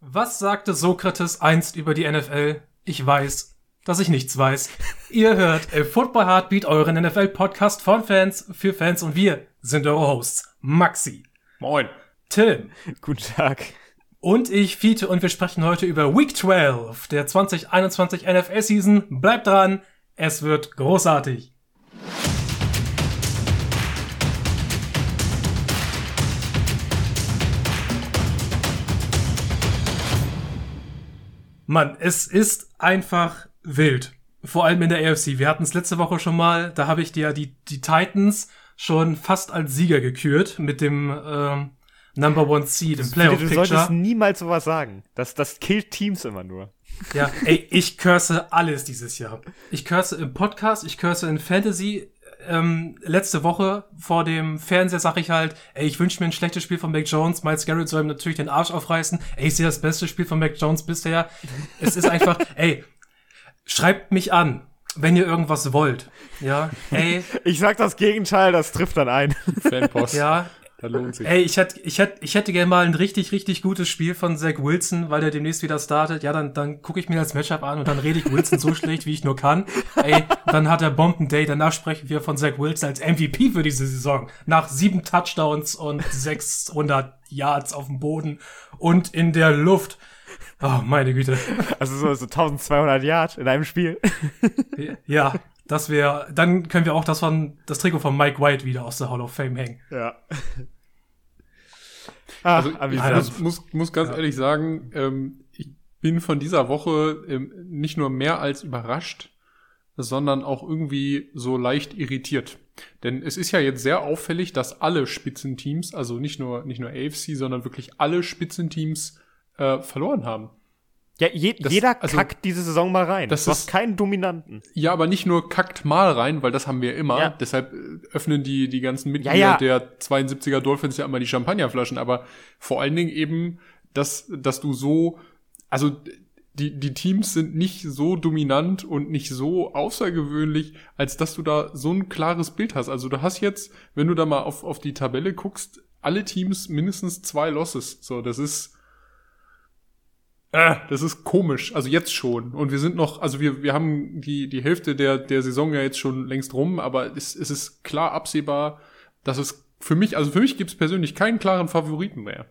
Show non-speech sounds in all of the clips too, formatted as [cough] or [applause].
Was sagte Sokrates einst über die NFL? Ich weiß, dass ich nichts weiß. Ihr hört A Football Heartbeat, euren NFL-Podcast von Fans für Fans und wir sind eure Hosts. Maxi. Moin. Tim. Guten Tag. Und ich, Fiete, und wir sprechen heute über Week 12 der 2021 NFL-Season. Bleibt dran, es wird großartig. Mann, es ist einfach wild. Vor allem in der AFC. Wir hatten es letzte Woche schon mal, da habe ich dir die, die Titans schon fast als Sieger gekürt mit dem ähm, Number One Seed im Playoff Picture. Du solltest niemals sowas sagen. Das, das killt Teams immer nur. Ja, ey, ich curse alles dieses Jahr. Ich curse im Podcast, ich curse in Fantasy. Ähm, letzte Woche vor dem Fernseher sag ich halt, ey, ich wünsche mir ein schlechtes Spiel von Mac Jones. Miles Garrett soll ihm natürlich den Arsch aufreißen. Ey, ich sehe das beste Spiel von Mac Jones bisher. Es ist einfach, [laughs] ey, schreibt mich an, wenn ihr irgendwas wollt. Ja, ey. Ich sag das Gegenteil, das trifft dann ein. Fanpost. Ja, da lohnt sich. Ey, ich hätte, ich hätte, ich hätte gerne mal ein richtig, richtig gutes Spiel von Zach Wilson, weil der demnächst wieder startet. Ja, dann, dann gucke ich mir das Matchup an und dann rede ich Wilson so [laughs] schlecht, wie ich nur kann. Ey, dann hat er Bomben-Day. Danach sprechen wir von Zach Wilson als MVP für diese Saison. Nach sieben Touchdowns und 600 Yards auf dem Boden und in der Luft. Oh, meine Güte. Also so, so 1200 Yards in einem Spiel. Ja, das wäre, dann können wir auch das von, das Trikot von Mike White wieder aus der Hall of Fame hängen. Ja. [laughs] Ah, also, ich muss, muss, muss ganz ja. ehrlich sagen, ähm, ich bin von dieser Woche ähm, nicht nur mehr als überrascht, sondern auch irgendwie so leicht irritiert. Denn es ist ja jetzt sehr auffällig, dass alle Spitzenteams, also nicht nur, nicht nur AFC, sondern wirklich alle Spitzenteams äh, verloren haben. Ja, je, das, jeder also, kackt diese Saison mal rein. Das du ist, keinen Dominanten. Ja, aber nicht nur kackt mal rein, weil das haben wir immer. Ja. Deshalb äh, öffnen die, die ganzen Mitglieder ja, ja. der 72er Dolphins ja immer die Champagnerflaschen. Aber vor allen Dingen eben, dass, dass du so, also die, die Teams sind nicht so dominant und nicht so außergewöhnlich, als dass du da so ein klares Bild hast. Also du hast jetzt, wenn du da mal auf, auf die Tabelle guckst, alle Teams mindestens zwei Losses. So, das ist, äh, das ist komisch. Also jetzt schon. Und wir sind noch, also wir, wir haben die, die Hälfte der, der Saison ja jetzt schon längst rum, aber es, es ist klar absehbar, dass es für mich, also für mich gibt es persönlich keinen klaren Favoriten mehr.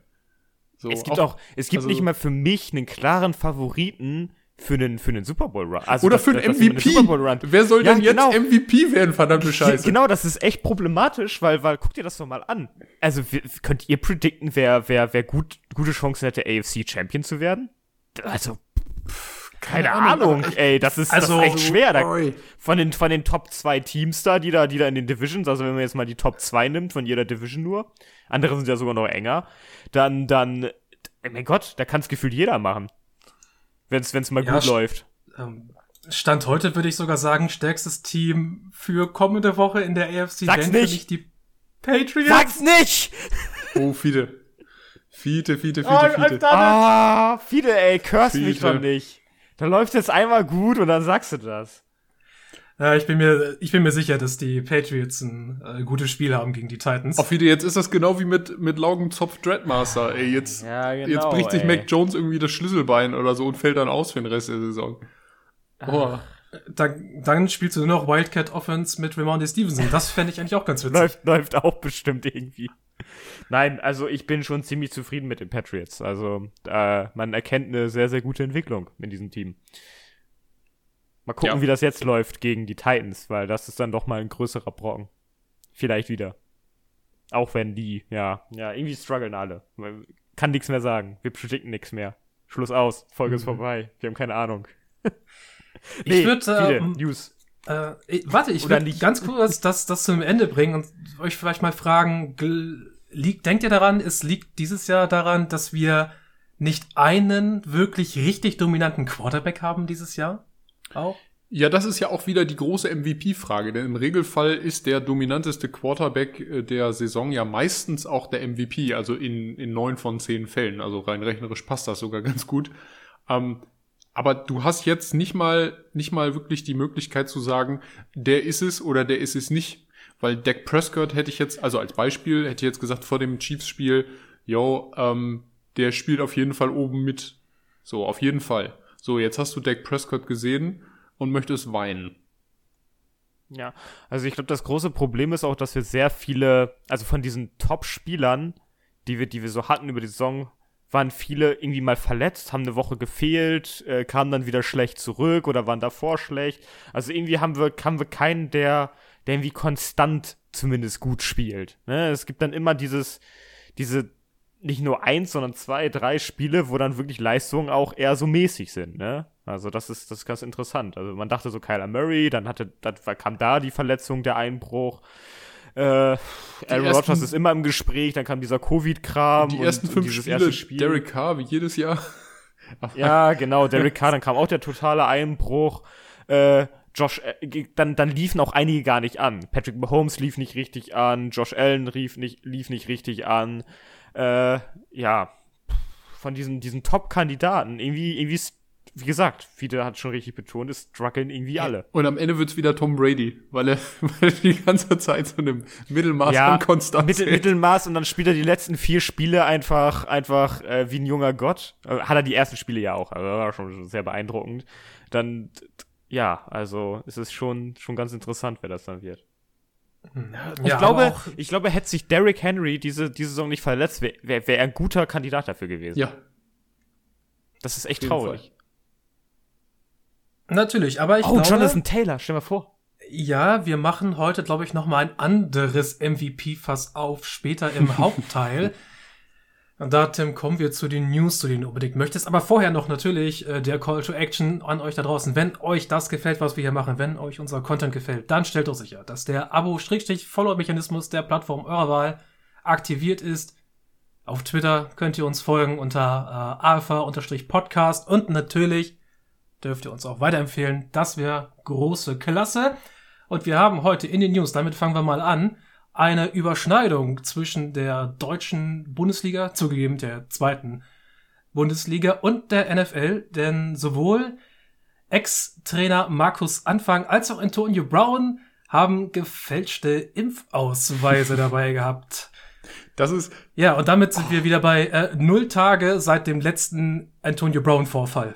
So, es gibt auch, auch es gibt also, nicht mal für mich einen klaren Favoriten für einen, für einen Super Bowl Run. Also Oder das, für einen MVP. Einen Wer soll ja, denn jetzt genau. MVP werden, verdammte [laughs] Scheiße? Genau, das ist echt problematisch, weil, weil, guck dir das doch mal an. Also, könnt ihr predikten, wer, wer, wer gut, gute Chancen hätte, AFC Champion zu werden? Also keine, keine Ahnung, Ahnung ey, das ist, also, das ist echt schwer. Da, von, den, von den Top 2 Teams da, die da, die da in den Divisions, also wenn man jetzt mal die Top 2 nimmt, von jeder Division nur, andere sind ja sogar noch enger, dann, dann, ey, mein Gott, da kann es gefühlt jeder machen. Wenn es mal ja, gut läuft. Ähm, Stand heute würde ich sogar sagen, stärkstes Team für kommende Woche in der AFC Sag's nicht. die Patriots. Sag's nicht! Oh, viele. Fiete, Fiete, Fiete, oh, Fiete. Ah, Fiete, ey, curse mich doch nicht. Da läuft jetzt einmal gut und dann sagst du das. Ja, ich bin mir, ich bin mir sicher, dass die Patriots ein äh, gutes Spiel haben gegen die Titans. Auf Fiete, jetzt ist das genau wie mit, mit Laugenzopf Dreadmaster, ey. Jetzt, ja, genau, jetzt bricht sich ey. Mac Jones irgendwie das Schlüsselbein oder so und fällt dann aus für den Rest der Saison. Oh. Dann, dann spielst du nur noch Wildcat Offense mit Ramondi Stevenson. Das fände ich eigentlich auch ganz witzig. läuft, läuft auch bestimmt irgendwie. Nein, also ich bin schon ziemlich zufrieden mit den Patriots. Also äh, man erkennt eine sehr, sehr gute Entwicklung in diesem Team. Mal gucken, ja. wie das jetzt läuft gegen die Titans, weil das ist dann doch mal ein größerer Brocken. Vielleicht wieder. Auch wenn die, ja, ja, irgendwie strugglen alle. Kann nichts mehr sagen. Wir predikten nichts mehr. Schluss aus. Folge mhm. ist vorbei. Wir haben keine Ahnung. [laughs] nee, ich würde ähm, News. Äh, warte, ich würde ganz kurz [laughs] das, das zum Ende bringen und euch vielleicht mal fragen, liegt, denkt ihr daran, es liegt dieses Jahr daran, dass wir nicht einen wirklich richtig dominanten Quarterback haben dieses Jahr? Auch? Ja, das ist ja auch wieder die große MVP-Frage, denn im Regelfall ist der dominanteste Quarterback äh, der Saison ja meistens auch der MVP, also in, in neun von zehn Fällen. Also rein rechnerisch passt das sogar [laughs] ganz gut. Ähm, aber du hast jetzt nicht mal, nicht mal wirklich die Möglichkeit zu sagen, der ist es oder der ist es nicht. Weil Dak Prescott hätte ich jetzt, also als Beispiel, hätte ich jetzt gesagt vor dem Chiefs-Spiel, yo, ähm, der spielt auf jeden Fall oben mit. So, auf jeden Fall. So, jetzt hast du Dak Prescott gesehen und möchtest weinen. Ja, also ich glaube, das große Problem ist auch, dass wir sehr viele, also von diesen Top-Spielern, die wir, die wir so hatten über die Saison, waren viele irgendwie mal verletzt, haben eine Woche gefehlt, äh, kamen dann wieder schlecht zurück oder waren davor schlecht. Also irgendwie haben wir, haben wir keinen, der, der irgendwie konstant zumindest gut spielt. Ne? Es gibt dann immer dieses, diese nicht nur eins, sondern zwei, drei Spiele, wo dann wirklich Leistungen auch eher so mäßig sind, ne? Also das ist, das ist ganz interessant. Also man dachte so Kyler Murray, dann hatte, dann kam da die Verletzung, der Einbruch. Äh, Aaron Rodgers ist immer im Gespräch, dann kam dieser Covid-Kram. Die ersten und, fünf und Spiele, Spiel. Derek Carr, wie jedes Jahr. [laughs] ja, genau, Derek Carr, dann kam auch der totale Einbruch. Äh, Josh, äh, dann, dann liefen auch einige gar nicht an. Patrick Mahomes lief nicht richtig an, Josh Allen lief nicht, lief nicht richtig an. Äh, ja, von diesen, diesen Top-Kandidaten, irgendwie, irgendwie wie gesagt, Fiete hat schon richtig betont, es strugglen irgendwie alle. Und am Ende wird's wieder Tom Brady, weil er, [laughs] weil er die ganze Zeit so einem Mittelmaß ja, an Konstanz Mittel, Mittelmaß und dann spielt er die letzten vier Spiele einfach, einfach äh, wie ein junger Gott. Äh, hat er die ersten Spiele ja auch, also war schon sehr beeindruckend. Dann, ja, also es ist schon, schon ganz interessant, wer das dann wird. Ich ja, glaube, ich glaube, hätte sich Derrick Henry diese, diese Saison nicht verletzt, wäre wär, wär er ein guter Kandidat dafür gewesen. Ja. Das ist echt traurig. Natürlich, aber ich oh, glaube... Oh, Jonathan Taylor, stell mal vor. Ja, wir machen heute, glaube ich, noch mal ein anderes MVP-Fass auf, später im [laughs] Hauptteil. Und da, Tim, kommen wir zu den News, zu denen du unbedingt möchtest. Aber vorher noch natürlich äh, der Call to Action an euch da draußen. Wenn euch das gefällt, was wir hier machen, wenn euch unser Content gefällt, dann stellt doch sicher, dass der Abo-Follow-Mechanismus der Plattform eurer Wahl aktiviert ist. Auf Twitter könnt ihr uns folgen unter äh, alpha-podcast und natürlich dürft ihr uns auch weiterempfehlen. Das wäre große Klasse. Und wir haben heute in den News, damit fangen wir mal an, eine Überschneidung zwischen der deutschen Bundesliga, zugegeben der zweiten Bundesliga und der NFL, denn sowohl Ex-Trainer Markus Anfang als auch Antonio Brown haben gefälschte Impfausweise [laughs] dabei gehabt. Das ist. Ja, und damit sind wir wieder bei äh, null Tage seit dem letzten Antonio Brown-Vorfall.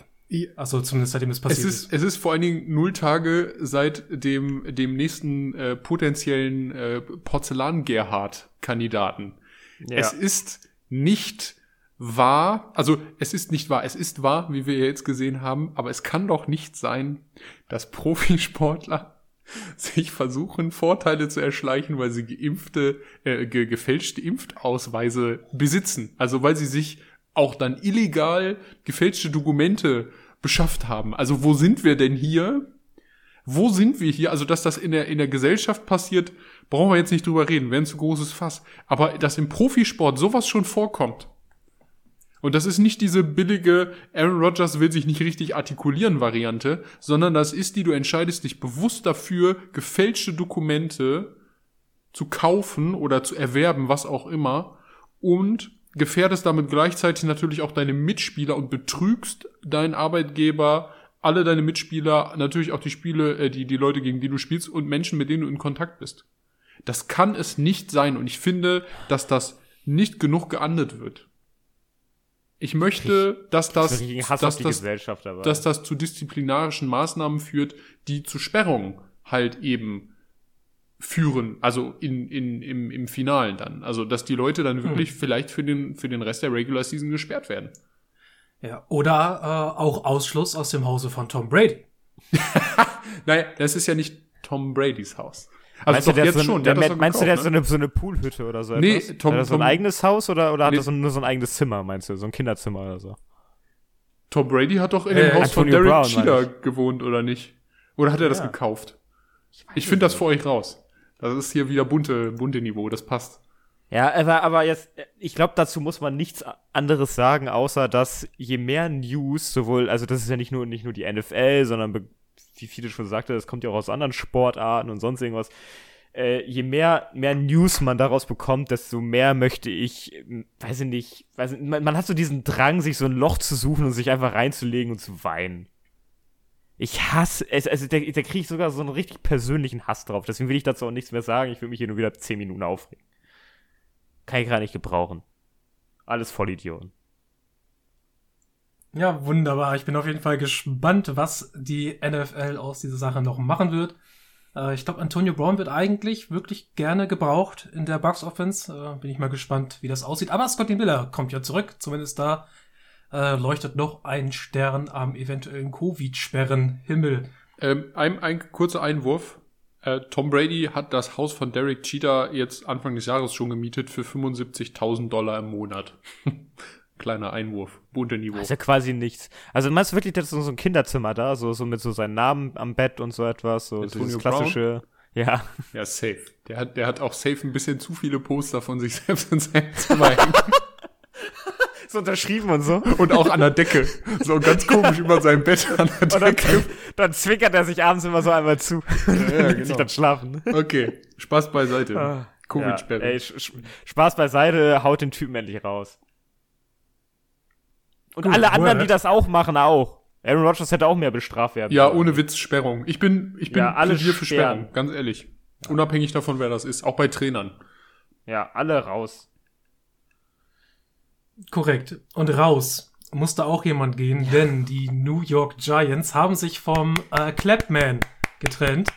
Also zumindest seitdem es passiert es ist, ist. Es ist vor allen Dingen null Tage seit dem, dem nächsten äh, potenziellen äh, Porzellan-Gerhard-Kandidaten. Ja. Es ist nicht wahr, also es ist nicht wahr, es ist wahr, wie wir jetzt gesehen haben, aber es kann doch nicht sein, dass Profisportler [laughs] sich versuchen, Vorteile zu erschleichen, weil sie geimpfte, äh, ge gefälschte Impfausweise besitzen. Also weil sie sich auch dann illegal gefälschte Dokumente beschafft haben. Also wo sind wir denn hier? Wo sind wir hier? Also, dass das in der, in der Gesellschaft passiert, brauchen wir jetzt nicht drüber reden, wäre ein zu großes Fass. Aber dass im Profisport sowas schon vorkommt, und das ist nicht diese billige Aaron Rodgers will sich nicht richtig artikulieren Variante, sondern das ist die, du entscheidest dich bewusst dafür, gefälschte Dokumente zu kaufen oder zu erwerben, was auch immer, und gefährdest damit gleichzeitig natürlich auch deine Mitspieler und betrügst deinen Arbeitgeber, alle deine Mitspieler, natürlich auch die Spiele, äh, die, die Leute, gegen die du spielst und Menschen, mit denen du in Kontakt bist. Das kann es nicht sein und ich finde, dass das nicht genug geahndet wird. Ich möchte, dass das, das dass, das dass das zu disziplinarischen Maßnahmen führt, die zu Sperrungen halt eben führen, also in, in, im, im Finalen dann. Also, dass die Leute dann wirklich hm. vielleicht für den, für den Rest der Regular Season gesperrt werden. Ja, oder äh, auch Ausschluss aus dem Hause von Tom Brady. [laughs] naja, das ist ja nicht Tom Bradys Haus. Also meinst du, jetzt so schon, der, der meinst gekauft, du, der hat so eine, so eine Poolhütte oder so? Nee, etwas? Tom, hat so ein Tom, eigenes Haus oder, oder hat er so, nur so ein eigenes Zimmer, meinst du? So ein Kinderzimmer oder so? Tom Brady hat doch in dem äh, Haus Antonio von Derek Cheetah gewohnt, oder nicht? Oder hat er das ja. gekauft? Ich, ich finde das für euch raus. Das ist hier wieder bunte, bunte Niveau, das passt. Ja, aber, aber jetzt, ich glaube, dazu muss man nichts anderes sagen, außer dass je mehr News, sowohl, also das ist ja nicht nur, nicht nur die NFL, sondern wie viele schon sagte, das kommt ja auch aus anderen Sportarten und sonst irgendwas. Äh, je mehr, mehr News man daraus bekommt, desto mehr möchte ich, weiß ich nicht, weiß ich, man, man hat so diesen Drang, sich so ein Loch zu suchen und sich einfach reinzulegen und zu weinen. Ich hasse es, also da, da kriege ich sogar so einen richtig persönlichen Hass drauf. Deswegen will ich dazu auch nichts mehr sagen. Ich will mich hier nur wieder 10 Minuten aufregen. Kann ich gar nicht gebrauchen. Alles Vollidioten. Ja, wunderbar. Ich bin auf jeden Fall gespannt, was die NFL aus dieser Sache noch machen wird. Äh, ich glaube, Antonio Brown wird eigentlich wirklich gerne gebraucht in der Bucks Offense. Äh, bin ich mal gespannt, wie das aussieht. Aber Scotty Miller kommt ja zurück. Zumindest da äh, leuchtet noch ein Stern am eventuellen Covid-Sperren-Himmel. Ähm, ein, ein kurzer Einwurf. Äh, Tom Brady hat das Haus von Derek Cheetah jetzt Anfang des Jahres schon gemietet für 75.000 Dollar im Monat. [laughs] Kleiner Einwurf, bunte Niveau. Das ist ja quasi nichts. Also meinst du wirklich, das ist so ein Kinderzimmer da, so, so mit so seinem Namen am Bett und so etwas, so Antonio dieses klassische. Brown? Ja. Ja, safe. Der hat, der hat auch safe ein bisschen zu viele Poster von sich selbst in seinem Zimmer hängen. [laughs] so unterschrieben und so. Und auch an der Decke. So ganz komisch über sein Bett an der Decke. Dann, dann, zwinkert er sich abends immer so einmal zu. Ja, ja [laughs] genau. sich dann schlafen. Okay, Spaß beiseite. Ah, Covid-Sperre. Ja, ey, Spaß beiseite, haut den Typen endlich raus. Und Gut, alle anderen, die das auch machen, auch. Aaron Rodgers hätte auch mehr bestraft werden. Ja, ohne Witz Sperrung. Ich bin, ich bin ja, alle hier für Sperrung, ganz ehrlich. Ja. Unabhängig davon, wer das ist. Auch bei Trainern. Ja, alle raus. Korrekt. Und raus musste auch jemand gehen, ja. denn die New York Giants haben sich vom äh, Clapman getrennt.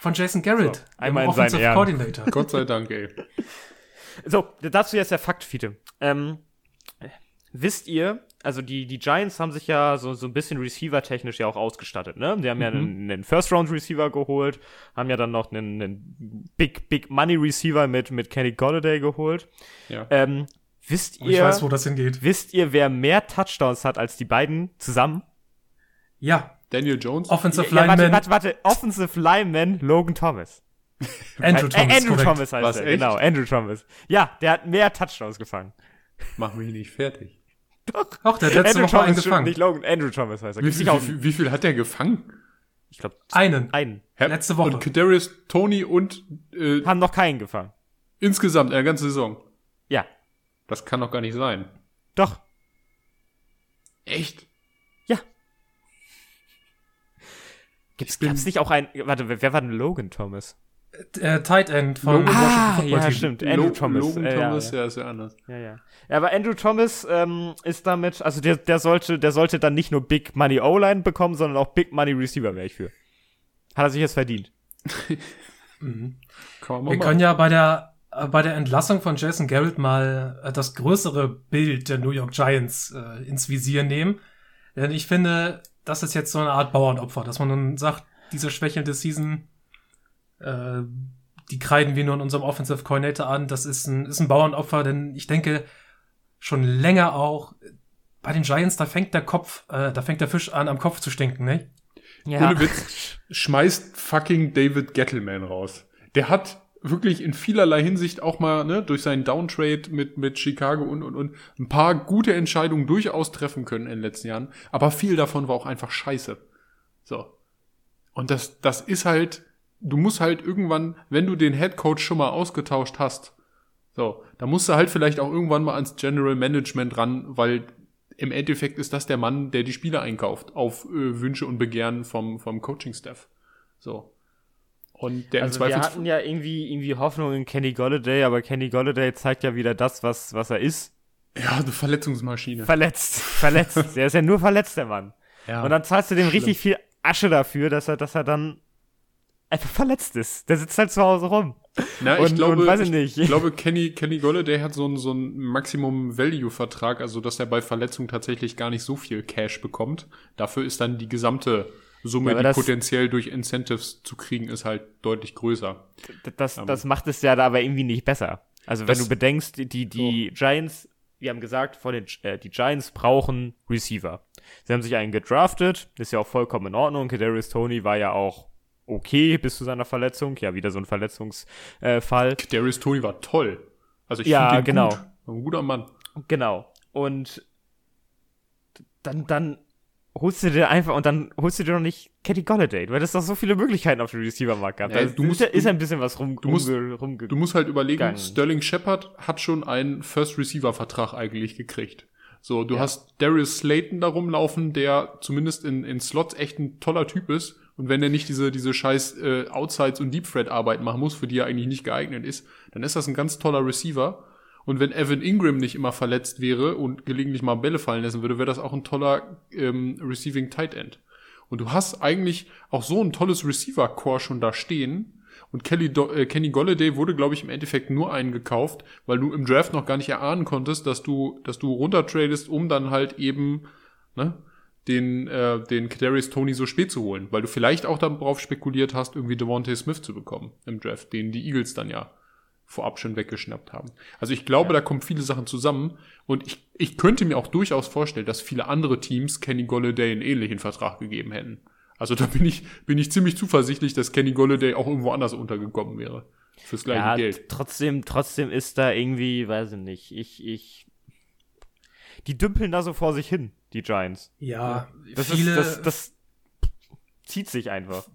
Von Jason Garrett, so, einmal in seinen Ehren. Coordinator. Gott sei Dank, ey. [laughs] So, dazu jetzt der Fakt, Fiete. Ähm, wisst ihr, also die, die Giants haben sich ja so, so ein bisschen Receiver-technisch ja auch ausgestattet, ne? Die haben mhm. ja einen, einen First-Round-Receiver geholt, haben ja dann noch einen, einen Big, Big Money-Receiver mit, mit Kenny Golladay geholt. Ja. Ähm, wisst ihr. Ich weiß, wo das hingeht. Wisst ihr, wer mehr Touchdowns hat als die beiden zusammen? Ja. Daniel Jones? Offensive ja, Lineman. Warte, warte, warte. Offensive Lineman Logan Thomas. Andrew Thomas. Äh, Andrew Thomas heißt Was, er, echt? genau, Andrew Thomas. Ja, der hat mehr Touchdowns gefangen. Mach mich nicht fertig. Doch. Auch der letzte Andrew Woche Thomas einen gefangen. Nicht Logan, Andrew Thomas heißt er. Wie viel, wie, viel, wie viel, hat der gefangen? Ich glaube einen. Einen. Herr, letzte Woche. Und Kadarius, Tony und äh, haben noch keinen gefangen. Insgesamt in der ganzen Saison. Das kann doch gar nicht sein. Doch. Echt? Ja. Gibt's, gab's nicht auch ein. Warte, wer war denn Logan Thomas? äh, Tight End von Logan ah, ja, stimmt. Andrew Lo Thomas. Logan äh, Thomas, ja, ja. ja, ist ja anders. Ja, ja. Ja, aber Andrew Thomas ähm, ist damit, also der, der sollte, der sollte dann nicht nur Big Money O-Line bekommen, sondern auch Big Money Receiver wäre ich für. Hat er sich jetzt verdient. [laughs] mhm. Wir können ja bei der äh, bei der Entlassung von Jason Garrett mal äh, das größere Bild der New York Giants äh, ins Visier nehmen. Denn ich finde, das ist jetzt so eine Art Bauernopfer, dass man dann sagt, diese schwächelnde Season äh, die kreiden wir nur in unserem Offensive Coordinator an. Das ist ein, ist ein Bauernopfer, denn ich denke schon länger auch bei den Giants, da fängt der Kopf, äh, da fängt der Fisch an, am Kopf zu stinken, ne? Ja. Ohne Witz, schmeißt fucking David Gettleman raus. Der hat wirklich in vielerlei Hinsicht auch mal ne, durch seinen Downtrade mit, mit Chicago und, und, und ein paar gute Entscheidungen durchaus treffen können in den letzten Jahren. Aber viel davon war auch einfach scheiße. So. Und das, das ist halt, du musst halt irgendwann, wenn du den Head Coach schon mal ausgetauscht hast, so, da musst du halt vielleicht auch irgendwann mal ans General Management ran, weil im Endeffekt ist das der Mann, der die Spieler einkauft auf äh, Wünsche und Begehren vom, vom Coaching-Staff. So. Und der also im Zweifel. Wir hatten ja irgendwie, irgendwie Hoffnung in Kenny Golladay, aber Kenny Golladay zeigt ja wieder das, was, was er ist. Ja, eine Verletzungsmaschine. Verletzt, verletzt. der ist ja nur verletzt, der Mann. [laughs] Ja, und dann zahlst du dem schlimm. richtig viel Asche dafür, dass er, dass er dann einfach verletzt ist. Der sitzt halt zu Hause rum. Na, ich und, glaube, und weiß ich, nicht. ich glaube, Kenny, Kenny Golladay hat so einen, so einen Maximum-Value-Vertrag, also dass er bei Verletzung tatsächlich gar nicht so viel Cash bekommt. Dafür ist dann die gesamte Summe, ja, die potenziell durch Incentives zu kriegen ist, halt deutlich größer. Das, um, das macht es ja da aber irgendwie nicht besser. Also wenn du bedenkst, die, die so. Giants, wir haben gesagt, vor den, äh, die Giants brauchen Receiver. Sie haben sich einen gedraftet, ist ja auch vollkommen in Ordnung. Kadarius Tony war ja auch okay bis zu seiner Verletzung. Ja, wieder so ein Verletzungsfall. Äh, Darius Tony war toll. Also ich ja, finde genau. Gut. Ein guter Mann. Genau. Und dann, dann holst du dir einfach und dann holst du dir noch nicht Kenny Golladay. Du hättest doch so viele Möglichkeiten auf dem Receiver-Markt gehabt. Ja, du musst, ist ein bisschen was rum, du musst, rumge Du musst halt überlegen, Sterling Shepard hat schon einen First-Receiver-Vertrag eigentlich gekriegt. So, du ja. hast Darius Slayton da rumlaufen, der zumindest in, in Slots echt ein toller Typ ist. Und wenn er nicht diese, diese scheiß äh, Outsides und Deep Thread Arbeit machen muss, für die er eigentlich nicht geeignet ist, dann ist das ein ganz toller Receiver. Und wenn Evan Ingram nicht immer verletzt wäre und gelegentlich mal Bälle fallen lassen würde, wäre das auch ein toller ähm, Receiving Tight End. Und du hast eigentlich auch so ein tolles Receiver-Core schon da stehen. Und Kelly äh, Kenny Golladay wurde, glaube ich, im Endeffekt nur eingekauft, weil du im Draft noch gar nicht erahnen konntest, dass du, dass du runtertradest, um dann halt eben ne, den, äh, den Kadarius Tony so spät zu holen, weil du vielleicht auch darauf spekuliert hast, irgendwie Devontae Smith zu bekommen im Draft, den die Eagles dann ja vorab schon weggeschnappt haben. Also ich glaube, ja. da kommen viele Sachen zusammen und ich, ich könnte mir auch durchaus vorstellen, dass viele andere Teams Kenny Golladay einen ähnlichen Vertrag gegeben hätten. Also da bin ich, bin ich ziemlich zuversichtlich, dass Kenny Golladay auch irgendwo anders untergekommen wäre. Fürs gleiche ja, Geld. Trotzdem, trotzdem ist da irgendwie, weiß ich nicht, ich, ich. Die dümpeln da so vor sich hin, die Giants. Ja, das viele. Ist, das, das zieht sich einfach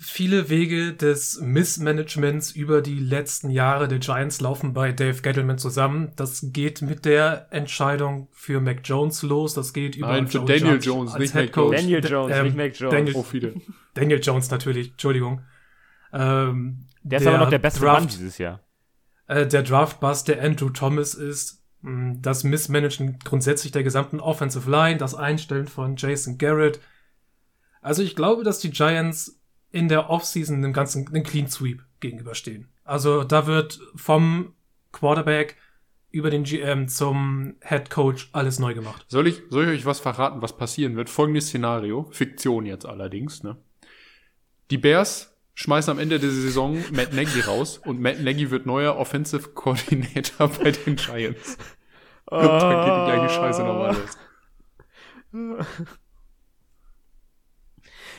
viele Wege des Missmanagements über die letzten Jahre der Giants laufen bei Dave Gettleman zusammen. Das geht mit der Entscheidung für Mac Jones los. Das geht über Nein, für Joe Daniel Judge Jones, nicht Mac Jones. Daniel Jones, ähm, nicht Mac Jones. Daniel, oh, viele. Daniel Jones natürlich, Entschuldigung. Ähm, der ist der aber noch der beste Draft, Mann dieses Jahr. Äh, der Draftbus der Andrew Thomas ist mh, hm, das Missmanagen grundsätzlich der gesamten Offensive Line, das Einstellen von Jason Garrett. Also ich glaube, dass die Giants in der Offseason einem ganzen einem Clean Sweep gegenüberstehen. Also da wird vom Quarterback über den GM zum Head Coach alles neu gemacht. Soll ich, soll ich euch was verraten, was passieren wird? Folgendes Szenario, Fiktion jetzt allerdings, ne? Die Bears schmeißen am Ende der Saison Matt Nagy raus und Matt Nagy wird neuer Offensive Coordinator [laughs] bei den Giants. Und dann geht die gleiche Scheiße nochmal los. [laughs]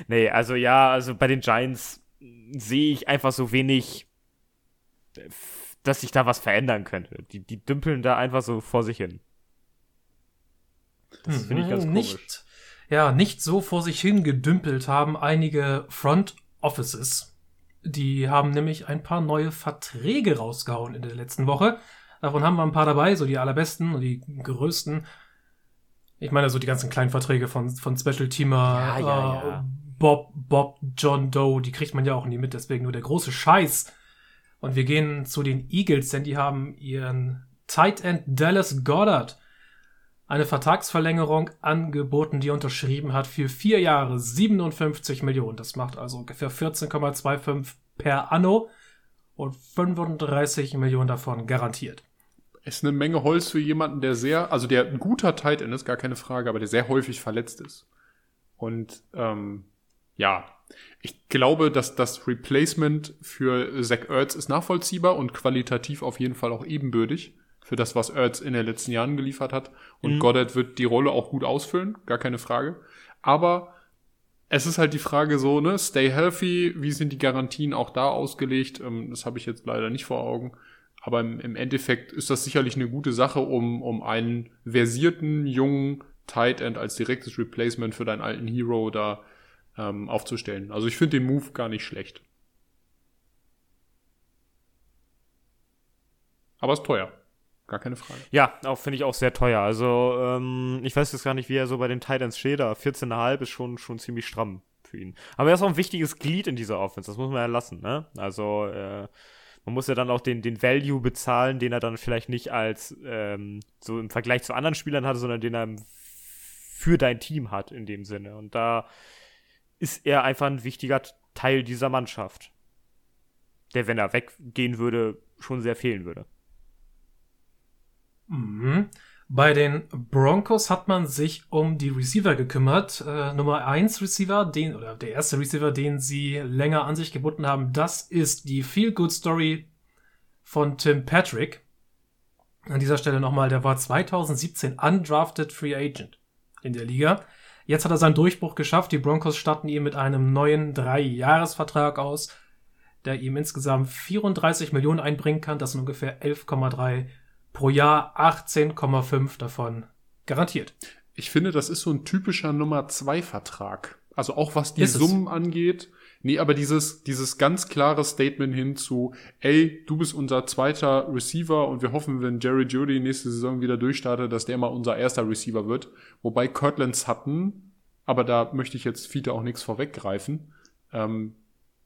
Nee, also ja, also bei den Giants sehe ich einfach so wenig, dass sich da was verändern könnte. Die, die dümpeln da einfach so vor sich hin. Das mhm, finde ich ganz komisch. Nicht, ja, nicht so vor sich hin gedümpelt haben einige Front Offices. Die haben nämlich ein paar neue Verträge rausgehauen in der letzten Woche. Davon haben wir ein paar dabei, so die allerbesten und die größten. Ich meine, so die ganzen kleinen Verträge von, von Special Teamer, ja, ja, ja. Bob, Bob, John Doe, die kriegt man ja auch nie mit, deswegen nur der große Scheiß. Und wir gehen zu den Eagles, denn die haben ihren Tight End Dallas Goddard eine Vertragsverlängerung angeboten, die er unterschrieben hat für vier Jahre 57 Millionen. Das macht also ungefähr 14,25 per Anno und 35 Millionen davon garantiert. Ist eine Menge Holz für jemanden, der sehr, also der ein guter Tight End ist, gar keine Frage, aber der sehr häufig verletzt ist. Und ähm, ja, ich glaube, dass das Replacement für Zach Ertz ist nachvollziehbar und qualitativ auf jeden Fall auch ebenbürtig für das, was Ertz in den letzten Jahren geliefert hat. Und mhm. Goddard wird die Rolle auch gut ausfüllen, gar keine Frage. Aber es ist halt die Frage so, ne, stay healthy, wie sind die Garantien auch da ausgelegt? Ähm, das habe ich jetzt leider nicht vor Augen. Aber im, im, Endeffekt ist das sicherlich eine gute Sache, um, um einen versierten, jungen Tight End als direktes Replacement für deinen alten Hero da ähm, aufzustellen. Also ich finde den Move gar nicht schlecht. Aber ist teuer. Gar keine Frage. Ja, auch finde ich auch sehr teuer. Also, ähm, ich weiß jetzt gar nicht, wie er so bei den Titans steht, aber 14,5 ist schon, schon ziemlich stramm für ihn. Aber er ist auch ein wichtiges Glied in dieser Offense, das muss man ja lassen, ne? Also, äh, man muss ja dann auch den, den Value bezahlen, den er dann vielleicht nicht als ähm, so im Vergleich zu anderen Spielern hatte, sondern den er für dein Team hat in dem Sinne. Und da ist er einfach ein wichtiger Teil dieser Mannschaft. Der, wenn er weggehen würde, schon sehr fehlen würde. Mhm. Bei den Broncos hat man sich um die Receiver gekümmert. Äh, Nummer 1 Receiver, den, oder der erste Receiver, den sie länger an sich gebunden haben, das ist die Feel Good Story von Tim Patrick. An dieser Stelle nochmal, der war 2017 undrafted Free Agent in der Liga. Jetzt hat er seinen Durchbruch geschafft. Die Broncos starten ihm mit einem neuen Drei-Jahres-Vertrag aus, der ihm insgesamt 34 Millionen einbringen kann. Das sind ungefähr 11,3 pro Jahr, 18,5 davon garantiert. Ich finde, das ist so ein typischer Nummer 2 Vertrag. Also auch was die ist Summen es? angeht. Nee, aber dieses, dieses ganz klare Statement hin zu, ey, du bist unser zweiter Receiver und wir hoffen, wenn Jerry Judy nächste Saison wieder durchstartet, dass der mal unser erster Receiver wird. Wobei Kirtland Sutton, aber da möchte ich jetzt Fiete auch nichts vorweggreifen, ähm,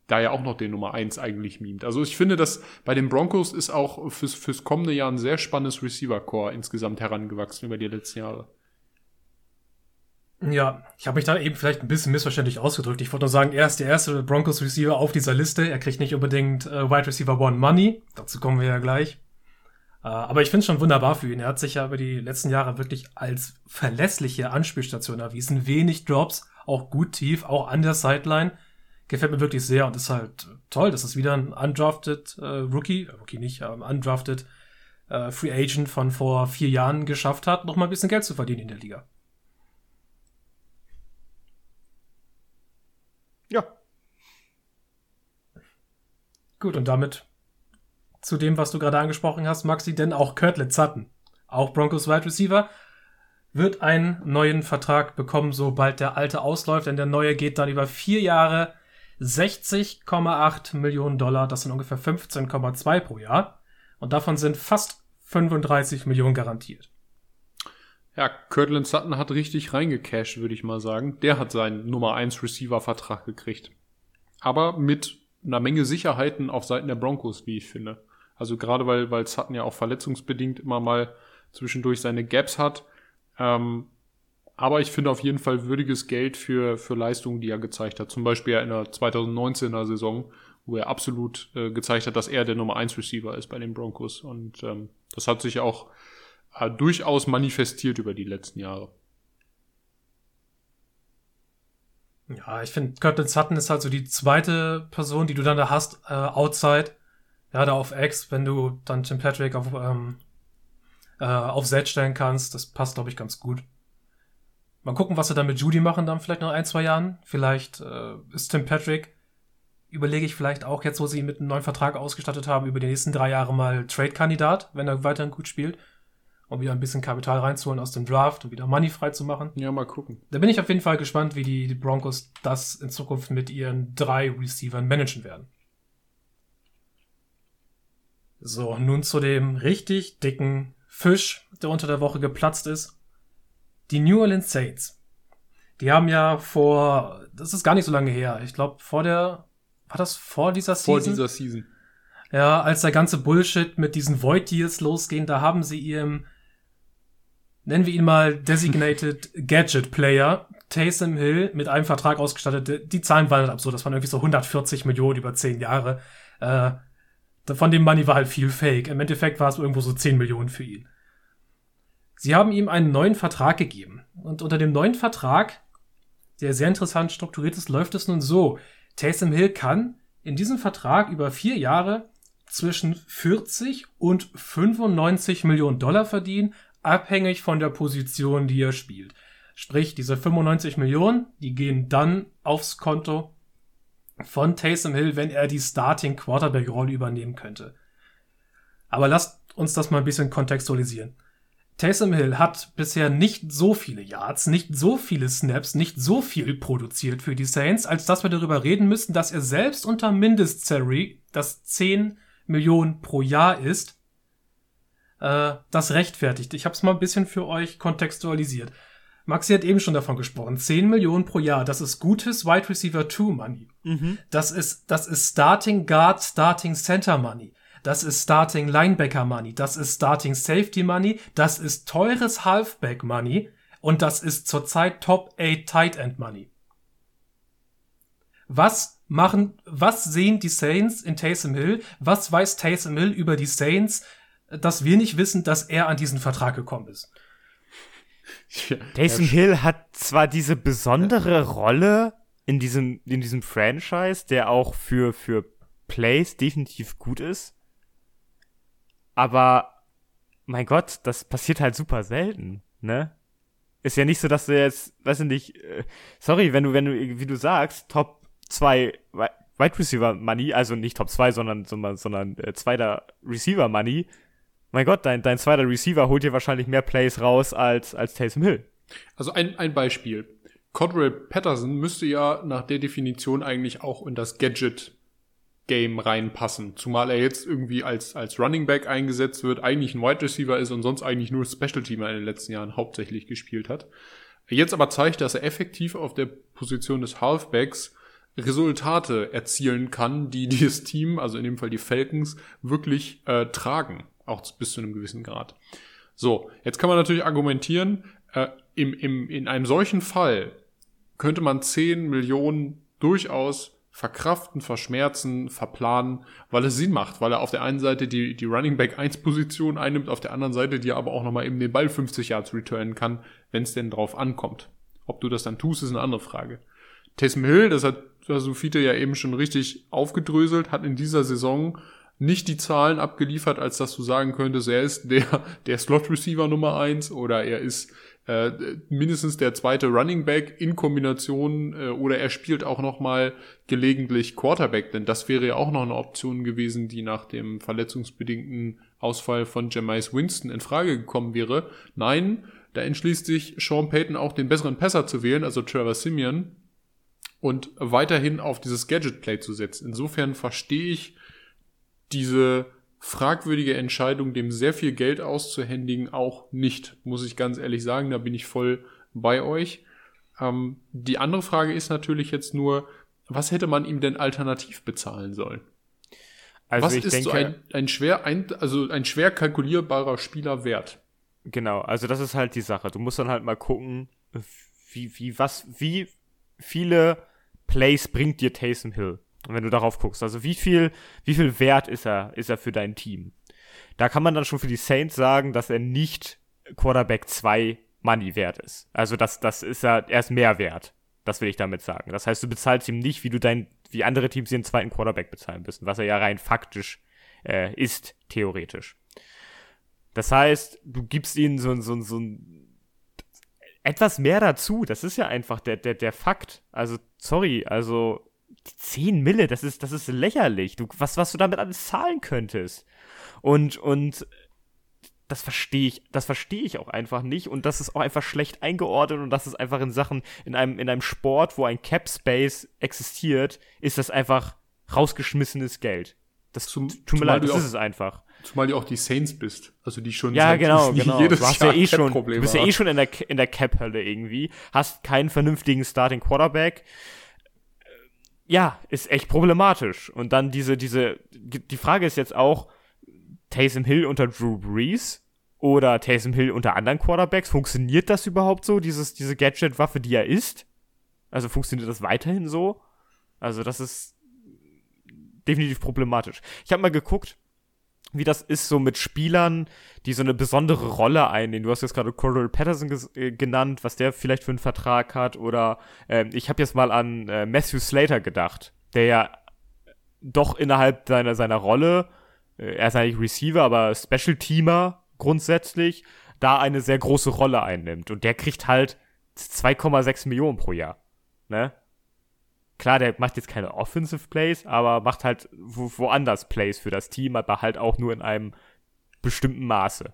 da ja auch noch den Nummer eins eigentlich mimt. Also ich finde, dass bei den Broncos ist auch fürs, fürs kommende Jahr ein sehr spannendes Receiver-Core insgesamt herangewachsen über die letzten Jahre. Ja, ich habe mich da eben vielleicht ein bisschen missverständlich ausgedrückt. Ich wollte nur sagen, er ist der erste Broncos Receiver auf dieser Liste. Er kriegt nicht unbedingt äh, Wide Receiver One Money. Dazu kommen wir ja gleich. Äh, aber ich finde es schon wunderbar für ihn. Er hat sich ja über die letzten Jahre wirklich als verlässliche Anspielstation erwiesen. Wenig Drops, auch gut tief, auch an der Sideline. Gefällt mir wirklich sehr und ist halt toll, dass es wieder ein undrafted äh, Rookie, äh, Rookie nicht, ähm, undrafted äh, Free Agent von vor vier Jahren geschafft hat, noch mal ein bisschen Geld zu verdienen in der Liga. Ja. Gut, und damit zu dem, was du gerade angesprochen hast, Maxi, denn auch Kurtlet Sutton, auch Broncos Wide Receiver, wird einen neuen Vertrag bekommen, sobald der alte ausläuft, denn der neue geht dann über vier Jahre 60,8 Millionen Dollar, das sind ungefähr 15,2 pro Jahr. Und davon sind fast 35 Millionen garantiert. Ja, Kirtland Sutton hat richtig reingecashed, würde ich mal sagen. Der hat seinen Nummer 1 Receiver-Vertrag gekriegt. Aber mit einer Menge Sicherheiten auf Seiten der Broncos, wie ich finde. Also gerade weil, weil Sutton ja auch verletzungsbedingt immer mal zwischendurch seine Gaps hat. Ähm, aber ich finde auf jeden Fall würdiges Geld für, für Leistungen, die er gezeigt hat. Zum Beispiel in der 2019er Saison, wo er absolut äh, gezeigt hat, dass er der Nummer 1 Receiver ist bei den Broncos. Und ähm, das hat sich auch durchaus manifestiert über die letzten Jahre. Ja, ich finde, Curtin Sutton ist halt so die zweite Person, die du dann da hast, äh, outside. Ja, da auf X, wenn du dann Tim Patrick auf, ähm, äh, auf Set stellen kannst. Das passt, glaube ich, ganz gut. Mal gucken, was sie dann mit Judy machen, dann vielleicht noch ein, zwei Jahren. Vielleicht äh, ist Tim Patrick, überlege ich vielleicht auch jetzt, wo sie ihn mit einem neuen Vertrag ausgestattet haben, über die nächsten drei Jahre mal Trade-Kandidat, wenn er weiterhin gut spielt um wieder ein bisschen Kapital reinzuholen aus dem Draft und wieder Money frei zu machen. Ja, mal gucken. Da bin ich auf jeden Fall gespannt, wie die, die Broncos das in Zukunft mit ihren drei Receivern managen werden. So, nun zu dem richtig dicken Fisch, der unter der Woche geplatzt ist. Die New Orleans Saints. Die haben ja vor, das ist gar nicht so lange her, ich glaube vor der, war das vor dieser Season? Vor dieser Season. Ja, als der ganze Bullshit mit diesen Void Deals losging, da haben sie ihrem nennen wir ihn mal Designated Gadget Player, Taysom Hill, mit einem Vertrag ausgestattet. Die Zahlen waren halt absurd. Das waren irgendwie so 140 Millionen über 10 Jahre. Äh, von dem Money war halt viel Fake. Im Endeffekt war es irgendwo so 10 Millionen für ihn. Sie haben ihm einen neuen Vertrag gegeben. Und unter dem neuen Vertrag, der sehr interessant strukturiert ist, läuft es nun so. Taysom Hill kann in diesem Vertrag über vier Jahre zwischen 40 und 95 Millionen Dollar verdienen, abhängig von der Position, die er spielt. Sprich, diese 95 Millionen, die gehen dann aufs Konto von Taysom Hill, wenn er die Starting Quarterback Rolle übernehmen könnte. Aber lasst uns das mal ein bisschen kontextualisieren. Taysom Hill hat bisher nicht so viele Yards, nicht so viele Snaps, nicht so viel produziert für die Saints, als dass wir darüber reden müssen, dass er selbst unter Mindestsalary, das 10 Millionen pro Jahr ist, äh, das rechtfertigt. Ich habe es mal ein bisschen für euch kontextualisiert. Maxi hat eben schon davon gesprochen. 10 Millionen pro Jahr, das ist gutes Wide Receiver 2 Money. Mhm. Das ist, das ist Starting Guard, Starting Center Money. Das ist Starting Linebacker Money. Das ist Starting Safety Money. Das ist teures Halfback Money. Und das ist zurzeit Top 8 Tight End Money. Was machen, was sehen die Saints in Taysom Hill? Was weiß Taysom Hill über die Saints? Dass wir nicht wissen, dass er an diesen Vertrag gekommen ist. Ja, Taysom Hill hat zwar diese besondere Rolle in diesem, in diesem Franchise, der auch für, für Plays definitiv gut ist, aber mein Gott, das passiert halt super selten, ne? Ist ja nicht so, dass du jetzt, weiß ich nicht, äh, sorry, wenn du, wenn du, wie du sagst, Top 2 Wide Receiver Money, also nicht Top 2, sondern, sondern, sondern äh, zweiter Receiver Money, mein Gott, dein, dein zweiter Receiver holt dir wahrscheinlich mehr Plays raus als, als Taysom Hill. Also ein, ein Beispiel. Cordell Patterson müsste ja nach der Definition eigentlich auch in das Gadget Game reinpassen. Zumal er jetzt irgendwie als, als Running Back eingesetzt wird, eigentlich ein Wide Receiver ist und sonst eigentlich nur Special Teamer in den letzten Jahren hauptsächlich gespielt hat. Jetzt aber zeigt, dass er effektiv auf der Position des Halfbacks Resultate erzielen kann, die [laughs] dieses Team, also in dem Fall die Falcons, wirklich äh, tragen, auch bis zu einem gewissen Grad. So, jetzt kann man natürlich argumentieren, äh, im, im, in einem solchen Fall könnte man 10 Millionen durchaus verkraften, verschmerzen, verplanen, weil es Sinn macht, weil er auf der einen Seite die, die Running Back 1 Position einnimmt, auf der anderen Seite die aber auch nochmal eben den Ball 50 Yards returnen kann, wenn es denn drauf ankommt. Ob du das dann tust, ist eine andere Frage. Taysom Hill, das hat Sufite ja eben schon richtig aufgedröselt, hat in dieser Saison nicht die Zahlen abgeliefert, als dass du sagen könntest, er ist der, der Slot Receiver Nummer eins oder er ist äh, mindestens der zweite Running Back in Kombination äh, oder er spielt auch noch mal gelegentlich Quarterback, denn das wäre ja auch noch eine Option gewesen, die nach dem verletzungsbedingten Ausfall von Jamais Winston in Frage gekommen wäre. Nein, da entschließt sich Sean Payton auch den besseren Passer zu wählen, also Trevor Simeon und weiterhin auf dieses Gadget Play zu setzen. Insofern verstehe ich diese fragwürdige Entscheidung, dem sehr viel Geld auszuhändigen, auch nicht, muss ich ganz ehrlich sagen. Da bin ich voll bei euch. Ähm, die andere Frage ist natürlich jetzt nur, was hätte man ihm denn alternativ bezahlen sollen? Also was ist denke, so ein, ein schwer ein, also ein schwer kalkulierbarer Spieler wert? Genau, also das ist halt die Sache. Du musst dann halt mal gucken, wie, wie, was, wie viele Plays bringt dir Taysom Hill? Wenn du darauf guckst. Also wie viel, wie viel wert ist er, ist er für dein Team? Da kann man dann schon für die Saints sagen, dass er nicht Quarterback 2 Money wert ist. Also das, das ist er, er ist mehr wert. Das will ich damit sagen. Das heißt, du bezahlst ihm nicht, wie du dein, wie andere Teams ihren zweiten Quarterback bezahlen müssen, was er ja rein faktisch äh, ist, theoretisch. Das heißt, du gibst ihnen so, so, so ein etwas mehr dazu. Das ist ja einfach der, der, der Fakt. Also, sorry, also 10 Mille, das ist, das ist lächerlich. Du, was, was du damit alles zahlen könntest. Und, und das verstehe ich, das verstehe ich auch einfach nicht und das ist auch einfach schlecht eingeordnet und das ist einfach in Sachen, in einem, in einem Sport, wo ein Cap Space existiert, ist das einfach rausgeschmissenes Geld. Das Zum, tut mir leid, das ist es einfach. Zumal du auch die Saints bist, also die schon ja genau genau. du hast Jahr ja eh schon, du bist ja eh schon in der in der Cap Hölle irgendwie, hast keinen vernünftigen Starting Quarterback ja, ist echt problematisch. Und dann diese, diese, die Frage ist jetzt auch, Taysom Hill unter Drew Brees oder Taysom Hill unter anderen Quarterbacks, funktioniert das überhaupt so, dieses, diese Gadget-Waffe, die er ist? Also funktioniert das weiterhin so? Also das ist definitiv problematisch. Ich habe mal geguckt, wie das ist so mit Spielern, die so eine besondere Rolle einnehmen. Du hast jetzt gerade Cordell Patterson äh, genannt, was der vielleicht für einen Vertrag hat. Oder äh, ich habe jetzt mal an äh, Matthew Slater gedacht, der ja doch innerhalb seiner, seiner Rolle, äh, er ist eigentlich Receiver, aber Special Teamer grundsätzlich, da eine sehr große Rolle einnimmt. Und der kriegt halt 2,6 Millionen pro Jahr. Ne? Klar, der macht jetzt keine Offensive Plays, aber macht halt wo, woanders Plays für das Team, aber halt auch nur in einem bestimmten Maße.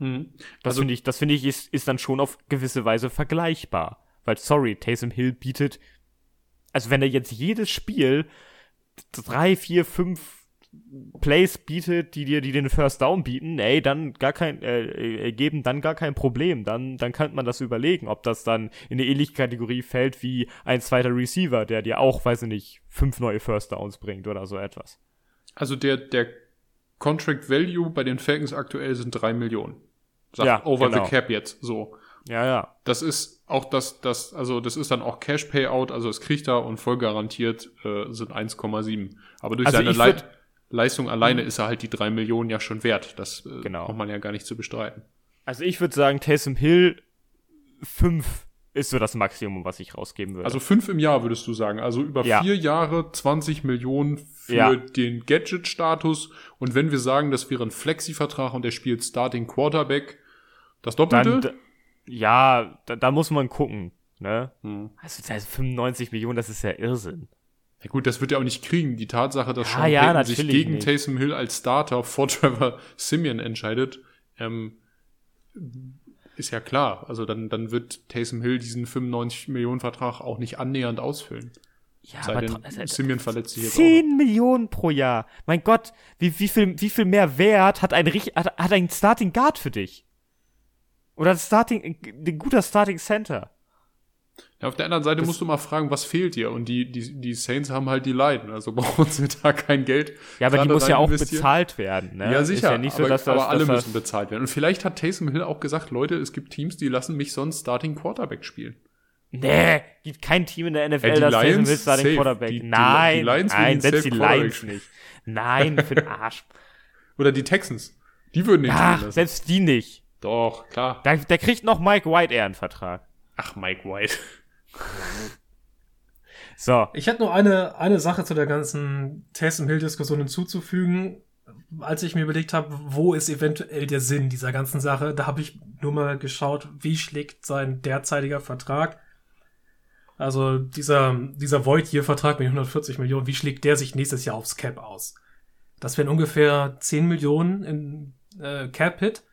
Mhm. Das also, finde ich, das finde ich ist, ist dann schon auf gewisse Weise vergleichbar. Weil, sorry, Taysom Hill bietet, also wenn er jetzt jedes Spiel drei, vier, fünf Plays bietet, die dir, die den First Down bieten, ey, dann gar kein, äh, äh, geben dann gar kein Problem. Dann, dann könnte man das überlegen, ob das dann in eine ähnliche Kategorie fällt wie ein zweiter Receiver, der dir auch, weiß ich nicht, fünf neue First Downs bringt oder so etwas. Also der, der Contract Value bei den Falcons aktuell sind drei Millionen. Sagt ja, over genau. the cap jetzt, so. Ja, ja. Das ist auch das, das, also das ist dann auch Cash Payout, also es kriegt er und voll garantiert äh, sind 1,7. Aber durch also seine Leit Leistung alleine mhm. ist er halt die drei Millionen ja schon wert. Das äh, genau. braucht man ja gar nicht zu bestreiten. Also ich würde sagen, Taysom Hill fünf ist so das Maximum, was ich rausgeben würde. Also fünf im Jahr würdest du sagen. Also über ja. vier Jahre 20 Millionen für ja. den Gadget-Status. Und wenn wir sagen, das wäre ein Flexi-Vertrag und er spielt Starting Quarterback, das Doppelte? Dann, ja, da, da, muss man gucken. Ne? Hm. Also 95 Millionen, das ist ja Irrsinn. Ja gut, das wird er auch nicht kriegen. Die Tatsache, dass ja, Sean ja, Payton sich gegen nicht. Taysom Hill als Starter vor Trevor Simeon entscheidet, ähm, ist ja klar. Also dann, dann wird Taysom Hill diesen 95 Millionen Vertrag auch nicht annähernd ausfüllen. Ja, Sei aber denn, also, Simeon verletzt sich jetzt 10 Millionen pro Jahr. Mein Gott, wie, wie, viel, wie viel mehr Wert hat ein, hat, hat ein Starting Guard für dich? Oder ein Starting, ein guter Starting Center? Ja, auf der anderen Seite das musst du mal fragen, was fehlt dir? Und die, die, die Saints haben halt die Leiden, also [laughs] brauchen sie da kein Geld. Ja, aber die muss ja auch bezahlt werden, ne? Ja, sicher. Ja so, aber, das, aber alle müssen bezahlt werden. Und vielleicht hat Taysom Hill auch gesagt, Leute, es gibt Teams, die lassen mich sonst Starting Quarterback spielen. Nee, gibt kein Team in der NFL, ja, das Taysom Hill Starting Quarterback. Die, nein, die, Lions nein, selbst die Lions nicht. Nein, für den Arsch. [laughs] Oder die Texans. Die würden den Ach, selbst die nicht. Doch, klar. Da, der kriegt noch Mike White eher einen Vertrag. Ach, Mike White. [laughs] so. Ich hätte nur eine, eine Sache zu der ganzen Taysom Hill-Diskussion hinzuzufügen. Als ich mir überlegt habe, wo ist eventuell der Sinn dieser ganzen Sache, da habe ich nur mal geschaut, wie schlägt sein derzeitiger Vertrag also dieser, dieser Void-Year-Vertrag mit 140 Millionen, wie schlägt der sich nächstes Jahr aufs Cap aus? Das wären ungefähr 10 Millionen in äh, Cap-Hit.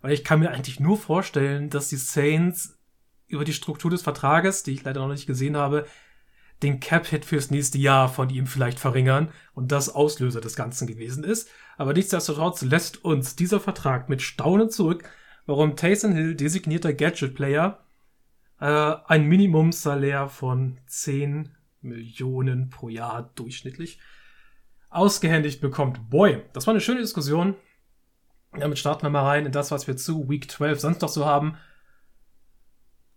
Aber ich kann mir eigentlich nur vorstellen, dass die Saints über die Struktur des Vertrages, die ich leider noch nicht gesehen habe, den Cap-Hit fürs nächste Jahr von ihm vielleicht verringern und das Auslöser des Ganzen gewesen ist. Aber nichtsdestotrotz lässt uns dieser Vertrag mit Staunen zurück, warum Taysom Hill, designierter Gadget-Player, äh, ein Minimumsalär von 10 Millionen pro Jahr durchschnittlich ausgehändigt bekommt. Boy, das war eine schöne Diskussion. Damit starten wir mal rein in das, was wir zu Week 12 sonst noch so haben.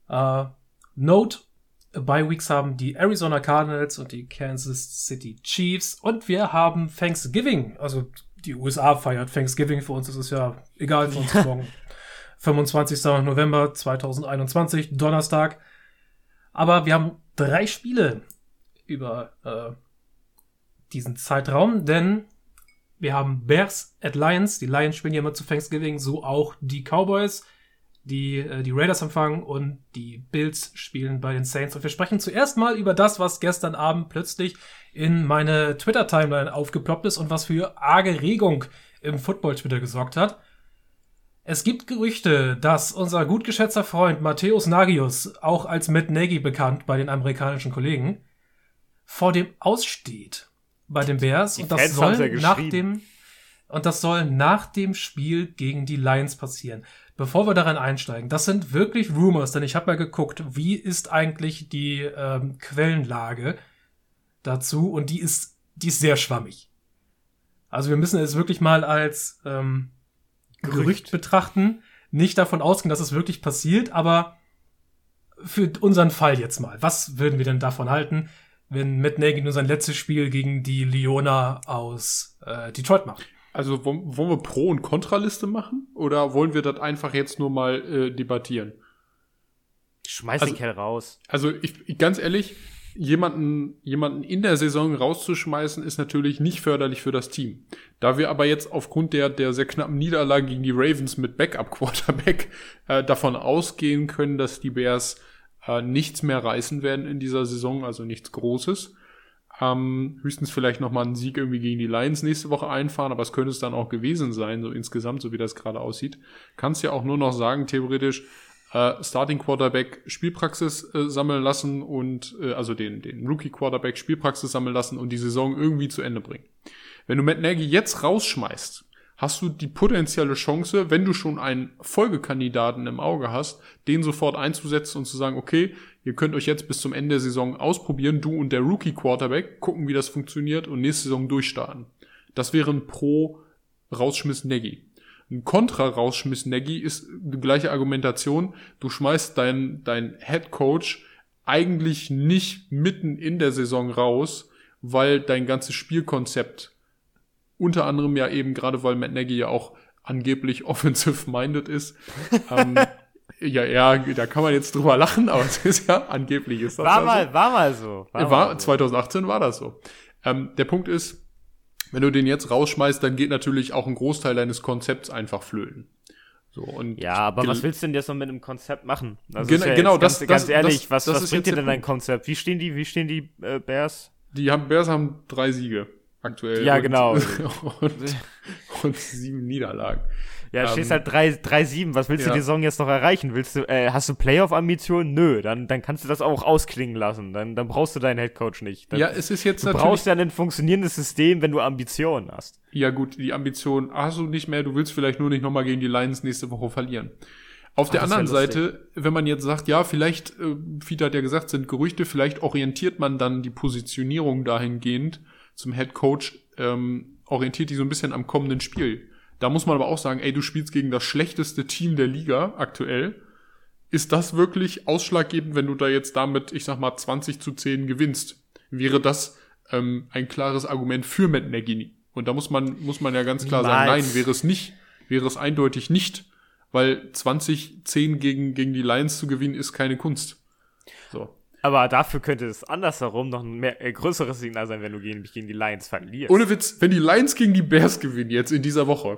Äh, Note, bei Weeks haben die Arizona Cardinals und die Kansas City Chiefs und wir haben Thanksgiving. Also die USA feiert Thanksgiving. Für uns ist es ja egal, für uns morgen 25. November 2021, Donnerstag. Aber wir haben drei Spiele über äh, diesen Zeitraum, denn wir haben Bears at Lions. Die Lions spielen ja immer zu Thanksgiving, so auch die Cowboys, die äh, die Raiders empfangen und die Bills spielen bei den Saints. Und wir sprechen zuerst mal über das, was gestern Abend plötzlich in meine Twitter-Timeline aufgeploppt ist und was für arge Regung im Football-Twitter gesorgt hat. Es gibt Gerüchte, dass unser gut geschätzter Freund Matthäus Nagius, auch als Matt Nagy bekannt bei den amerikanischen Kollegen, vor dem aussteht bei den Bears und das soll nach dem und das soll nach dem Spiel gegen die Lions passieren. Bevor wir daran einsteigen, das sind wirklich Rumors, denn ich habe mal geguckt, wie ist eigentlich die ähm, Quellenlage dazu und die ist die ist sehr schwammig. Also wir müssen es wirklich mal als ähm, Gerücht. Gerücht betrachten, nicht davon ausgehen, dass es wirklich passiert, aber für unseren Fall jetzt mal. Was würden wir denn davon halten, wenn Matt Nagy nur sein letztes Spiel gegen die Leona aus äh, Detroit macht? Also wollen wir Pro- und Kontraliste machen? Oder wollen wir das einfach jetzt nur mal äh, debattieren? Schmeiß also, den Kerl raus. Also ich, ganz ehrlich, jemanden, jemanden in der Saison rauszuschmeißen, ist natürlich nicht förderlich für das Team. Da wir aber jetzt aufgrund der, der sehr knappen Niederlage gegen die Ravens mit Backup-Quarterback äh, davon ausgehen können, dass die Bears äh, nichts mehr reißen werden in dieser Saison, also nichts Großes. Ähm, höchstens vielleicht nochmal einen Sieg irgendwie gegen die Lions nächste Woche einfahren, aber es könnte es dann auch gewesen sein, so insgesamt, so wie das gerade aussieht. Kannst ja auch nur noch sagen, theoretisch, äh, Starting Quarterback Spielpraxis äh, sammeln lassen und äh, also den, den Rookie Quarterback Spielpraxis sammeln lassen und die Saison irgendwie zu Ende bringen. Wenn du Matt Nagy jetzt rausschmeißt, hast du die potenzielle Chance, wenn du schon einen Folgekandidaten im Auge hast, den sofort einzusetzen und zu sagen, okay, ihr könnt euch jetzt bis zum Ende der Saison ausprobieren, du und der Rookie Quarterback, gucken, wie das funktioniert und nächste Saison durchstarten. Das wäre ein Pro Rausschmiss Nagy. Ein Kontra rausschmiss Nagy ist die gleiche Argumentation. Du schmeißt dein, dein Head Coach eigentlich nicht mitten in der Saison raus, weil dein ganzes Spielkonzept unter anderem ja eben gerade, weil Matt Nagy ja auch angeblich [laughs] offensive-minded ist. ähm, [laughs] ja, ja, da kann man jetzt drüber lachen, aber es ist ja angeblich ist das war also. mal, war mal so. War, war mal 2018 so. war das so. Ähm, der Punkt ist, wenn du den jetzt rausschmeißt, dann geht natürlich auch ein Großteil deines Konzepts einfach flöten. So, und ja, aber was willst du denn jetzt noch mit einem Konzept machen? Also gen ja genau, das, ganz, das, ganz ehrlich, das, was, das was bringt dir denn dein Konzept? Wie stehen die, wie stehen die äh, Bears? Die haben, Bears haben drei Siege aktuell. Ja, und, genau. [laughs] und, und sieben Niederlagen. Ja, ähm, stehst halt 3-7. Was willst ja. du die Saison jetzt noch erreichen? Willst du, äh, hast du Playoff-Ambitionen? Nö, dann, dann kannst du das auch ausklingen lassen. Dann, dann brauchst du deinen Headcoach nicht. Dann, ja, es ist jetzt du natürlich. Du brauchst ja ein funktionierendes System, wenn du Ambitionen hast. Ja, gut, die Ambitionen hast du nicht mehr. Du willst vielleicht nur nicht nochmal gegen die Lions nächste Woche verlieren. Auf Ach, der anderen Seite, wenn man jetzt sagt, ja, vielleicht, äh, Fiete hat ja gesagt, sind Gerüchte, vielleicht orientiert man dann die Positionierung dahingehend zum Head Coach, ähm, orientiert die so ein bisschen am kommenden Spiel. Da muss man aber auch sagen, ey, du spielst gegen das schlechteste Team der Liga aktuell. Ist das wirklich ausschlaggebend, wenn du da jetzt damit, ich sag mal, 20 zu 10 gewinnst? Wäre das ähm, ein klares Argument für Matt Nagy? Und da muss man, muss man ja ganz klar Niemals. sagen, nein, wäre es nicht. Wäre es eindeutig nicht weil 20-10 gegen, gegen die Lions zu gewinnen ist keine Kunst. Aber dafür könnte es andersherum noch ein mehr, äh, größeres Signal sein, wenn du gegen, gegen die Lions verlierst. Ohne Witz, wenn die Lions gegen die Bears gewinnen jetzt in dieser Woche,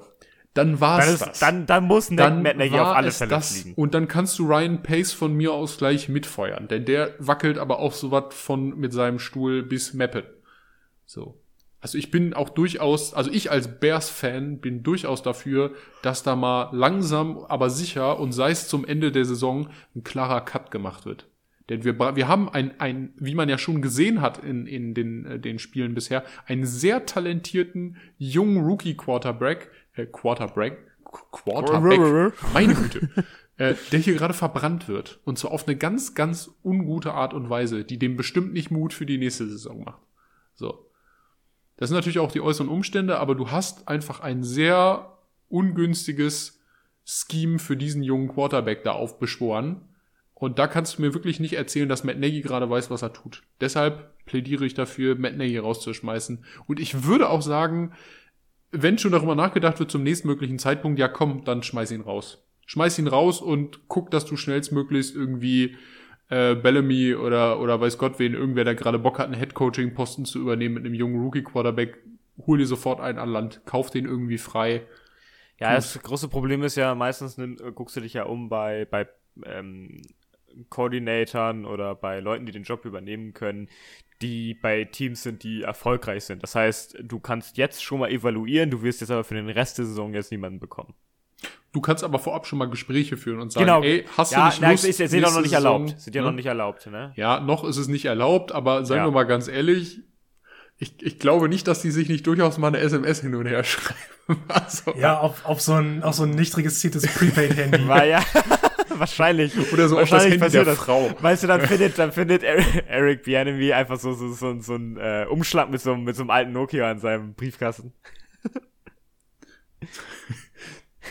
dann war es das. Dann, dann muss dann Matt Nagy auf alle Fälle das. fliegen. Und dann kannst du Ryan Pace von mir aus gleich mitfeuern, denn der wackelt aber auch so was von mit seinem Stuhl bis Mappen. So. Also ich bin auch durchaus, also ich als Bears-Fan bin durchaus dafür, dass da mal langsam, aber sicher und sei es zum Ende der Saison ein klarer Cut gemacht wird. Denn wir, wir haben ein, ein, wie man ja schon gesehen hat in, in den, äh, den Spielen bisher, einen sehr talentierten jungen Rookie-Quarterback, äh, Quarterback, Quarterback, [laughs] meine Güte, äh, der hier gerade verbrannt wird. Und zwar auf eine ganz, ganz ungute Art und Weise, die dem bestimmt nicht Mut für die nächste Saison macht. So. Das sind natürlich auch die äußeren Umstände, aber du hast einfach ein sehr ungünstiges Scheme für diesen jungen Quarterback da aufbeschworen. Und da kannst du mir wirklich nicht erzählen, dass Matt Nagy gerade weiß, was er tut. Deshalb plädiere ich dafür, Matt Nagy rauszuschmeißen. Und ich würde auch sagen, wenn schon darüber nachgedacht wird zum nächstmöglichen Zeitpunkt, ja komm, dann schmeiß ihn raus. Schmeiß ihn raus und guck, dass du schnellstmöglichst irgendwie äh, Bellamy oder, oder weiß Gott wen, irgendwer, der gerade Bock hat, einen Headcoaching-Posten zu übernehmen mit einem jungen Rookie-Quarterback, hol dir sofort einen an Land, kauf den irgendwie frei. Ja, das große Problem ist ja, meistens nimm, guckst du dich ja um bei, bei ähm, Koordinatoren oder bei Leuten, die den Job übernehmen können, die bei Teams sind, die erfolgreich sind. Das heißt, du kannst jetzt schon mal evaluieren, du wirst jetzt aber für den Rest der Saison jetzt niemanden bekommen. Du kannst aber vorab schon mal Gespräche führen und sagen, genau. ey, hast ja, du nicht Lust? Ja, ist, ist ja noch nicht erlaubt. Sind ja ne? noch nicht erlaubt, ne? Ja, noch ist es nicht erlaubt, aber sagen ja. wir mal ganz ehrlich, ich, ich glaube nicht, dass die sich nicht durchaus mal eine SMS hin und her [laughs] schreiben. Also, ja, auf, auf so ein, auf so ein nicht registriertes Prepaid-Handy. [laughs] War ja. [laughs] Wahrscheinlich. Oder so Wahrscheinlich auf das Handy der das. Frau. Weißt du, dann findet, dann findet Eric Bianemi einfach so, so, so, so ein äh, Umschlag mit so, mit so einem alten Nokia in seinem Briefkasten.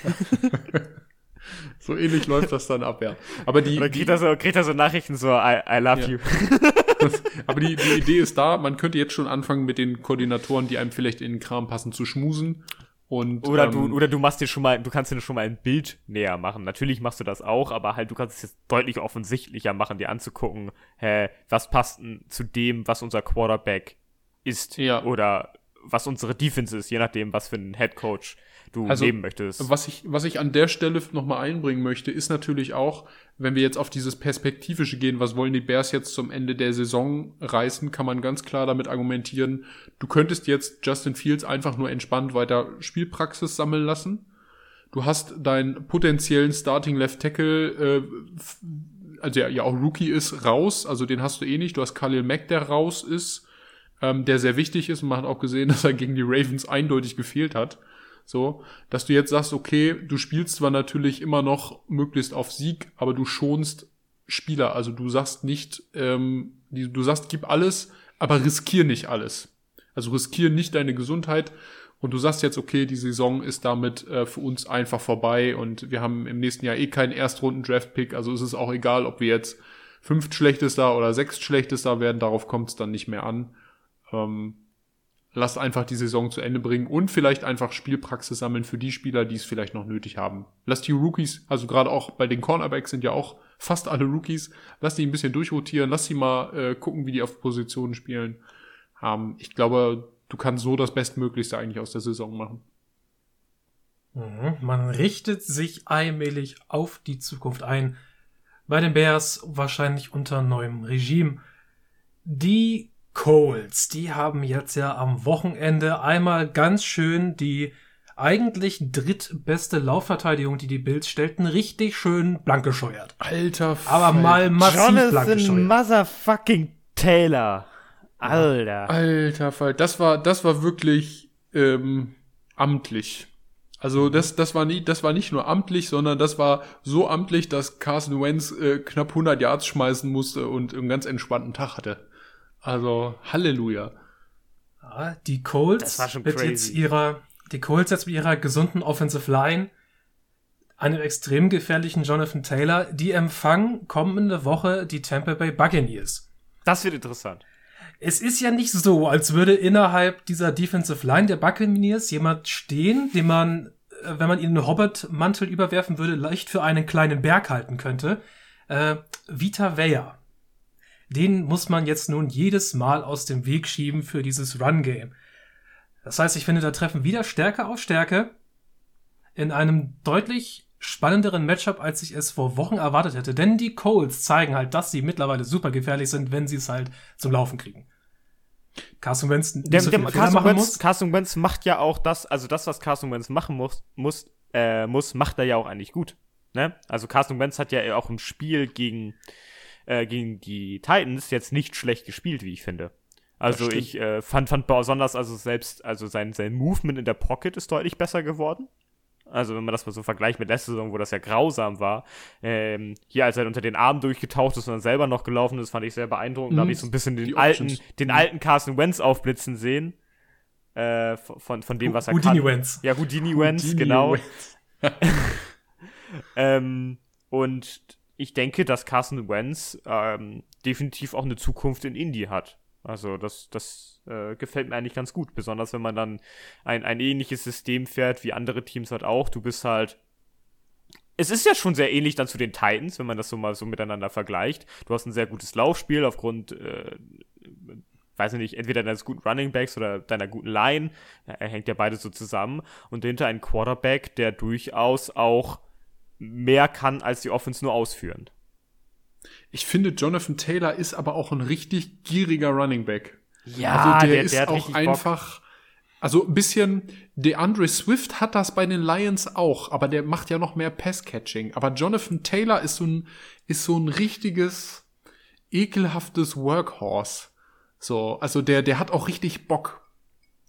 [laughs] so ähnlich läuft das dann ab, ja. Aber die. Oder kriegt er so, kriegt er so Nachrichten so, I, I love ja. you. [laughs] aber die, die Idee ist da, man könnte jetzt schon anfangen mit den Koordinatoren, die einem vielleicht in den Kram passen, zu schmusen. Und, oder ähm, du oder du machst dir schon mal du kannst dir schon mal ein Bild näher machen. Natürlich machst du das auch, aber halt du kannst es jetzt deutlich offensichtlicher machen, dir anzugucken, hä, was passt denn zu dem, was unser Quarterback ist ja. oder was unsere Defense ist, je nachdem, was für ein Head Coach du also, nehmen möchtest. Was ich, was ich an der Stelle nochmal einbringen möchte, ist natürlich auch, wenn wir jetzt auf dieses Perspektivische gehen, was wollen die Bears jetzt zum Ende der Saison reißen, kann man ganz klar damit argumentieren, du könntest jetzt Justin Fields einfach nur entspannt weiter Spielpraxis sammeln lassen. Du hast deinen potenziellen Starting Left Tackle, äh, also ja, ja auch Rookie ist, raus, also den hast du eh nicht. Du hast Khalil Mack, der raus ist, ähm, der sehr wichtig ist und man hat auch gesehen, [laughs] dass er gegen die Ravens eindeutig gefehlt hat. So, dass du jetzt sagst, okay, du spielst zwar natürlich immer noch möglichst auf Sieg, aber du schonst Spieler. Also du sagst nicht, ähm, du sagst, gib alles, aber riskier nicht alles. Also riskier nicht deine Gesundheit. Und du sagst jetzt, okay, die Saison ist damit äh, für uns einfach vorbei und wir haben im nächsten Jahr eh keinen Erstrunden-Draft-Pick. Also ist es auch egal, ob wir jetzt fünft schlechtester oder sechst schlechtester werden, darauf kommt es dann nicht mehr an. Ähm, lasst einfach die Saison zu Ende bringen und vielleicht einfach Spielpraxis sammeln für die Spieler, die es vielleicht noch nötig haben. Lasst die Rookies, also gerade auch bei den Cornerbacks sind ja auch fast alle Rookies, lasst die ein bisschen durchrotieren, lasst sie mal äh, gucken, wie die auf Positionen spielen. Ähm, ich glaube, du kannst so das Bestmöglichste eigentlich aus der Saison machen. Mhm. Man richtet sich allmählich auf die Zukunft ein. Bei den Bears wahrscheinlich unter neuem Regime. Die Colts, die haben jetzt ja am Wochenende einmal ganz schön die eigentlich drittbeste Laufverteidigung, die die Bills stellten, richtig schön blank gescheuert. Alter, aber mal massiv Jonathan blank gescheuert. Motherfucking Taylor. Alter. Alter Fall, das war das war wirklich ähm, amtlich. Also das, das, war nie, das war nicht nur amtlich, sondern das war so amtlich, dass Carson Wentz äh, knapp 100 Yards schmeißen musste und einen ganz entspannten Tag hatte. Also Halleluja. Ja, die Colts mit jetzt ihrer, die Colts jetzt mit ihrer gesunden Offensive Line, einem extrem gefährlichen Jonathan Taylor, die empfangen kommende Woche die Tampa Bay Buccaneers. Das wird interessant. Es ist ja nicht so, als würde innerhalb dieser Defensive Line der Buccaneers jemand stehen, den man, äh, wenn man ihn einen Hobbit-Mantel überwerfen würde, leicht für einen kleinen Berg halten könnte. Äh, Vita Vea. Den muss man jetzt nun jedes Mal aus dem Weg schieben für dieses Run-Game. Das heißt, ich finde, da treffen wieder Stärke auf Stärke in einem deutlich spannenderen Matchup, als ich es vor Wochen erwartet hätte. Denn die Colts zeigen halt, dass sie mittlerweile super gefährlich sind, wenn sie es halt zum Laufen kriegen. Carson Wentz, der, so der, Carson, Wentz. Carson Wentz macht ja auch das, also das, was Carson Wentz machen muss, muss, äh, muss macht er ja auch eigentlich gut. Ne? Also Carson Wentz hat ja auch im Spiel gegen, äh, gegen die Titans jetzt nicht schlecht gespielt, wie ich finde. Also ich äh, fand, fand besonders, also selbst, also sein, sein Movement in der Pocket ist deutlich besser geworden. Also wenn man das mal so vergleicht mit letzter Saison, wo das ja grausam war. Ähm, hier, als er unter den Armen durchgetaucht ist und dann selber noch gelaufen ist, fand ich sehr beeindruckend. Mhm. Da habe ich so ein bisschen den alten, den alten Carson Wentz aufblitzen sehen. Äh, von, von dem, was er Houdini kann. Wentz. Ja, Houdini Wentz, Houdini genau. Wentz. [laughs] ähm, und ich denke, dass Carson Wentz ähm, definitiv auch eine Zukunft in Indie hat. Also das, das äh, gefällt mir eigentlich ganz gut, besonders wenn man dann ein, ein ähnliches System fährt wie andere Teams halt auch. Du bist halt. Es ist ja schon sehr ähnlich dann zu den Titans, wenn man das so mal so miteinander vergleicht. Du hast ein sehr gutes Laufspiel aufgrund, äh, weiß ich nicht, entweder deines guten Running Backs oder deiner guten Line. Er hängt ja beide so zusammen. Und dahinter ein Quarterback, der durchaus auch mehr kann, als die Offense nur ausführen. Ich finde, Jonathan Taylor ist aber auch ein richtig gieriger Running Back. Ja, also der, der ist der auch einfach. Bock. Also ein bisschen, DeAndre Swift hat das bei den Lions auch, aber der macht ja noch mehr Pass-Catching. Aber Jonathan Taylor ist so ein, ist so ein richtiges, ekelhaftes Workhorse. So, also der, der hat auch richtig Bock.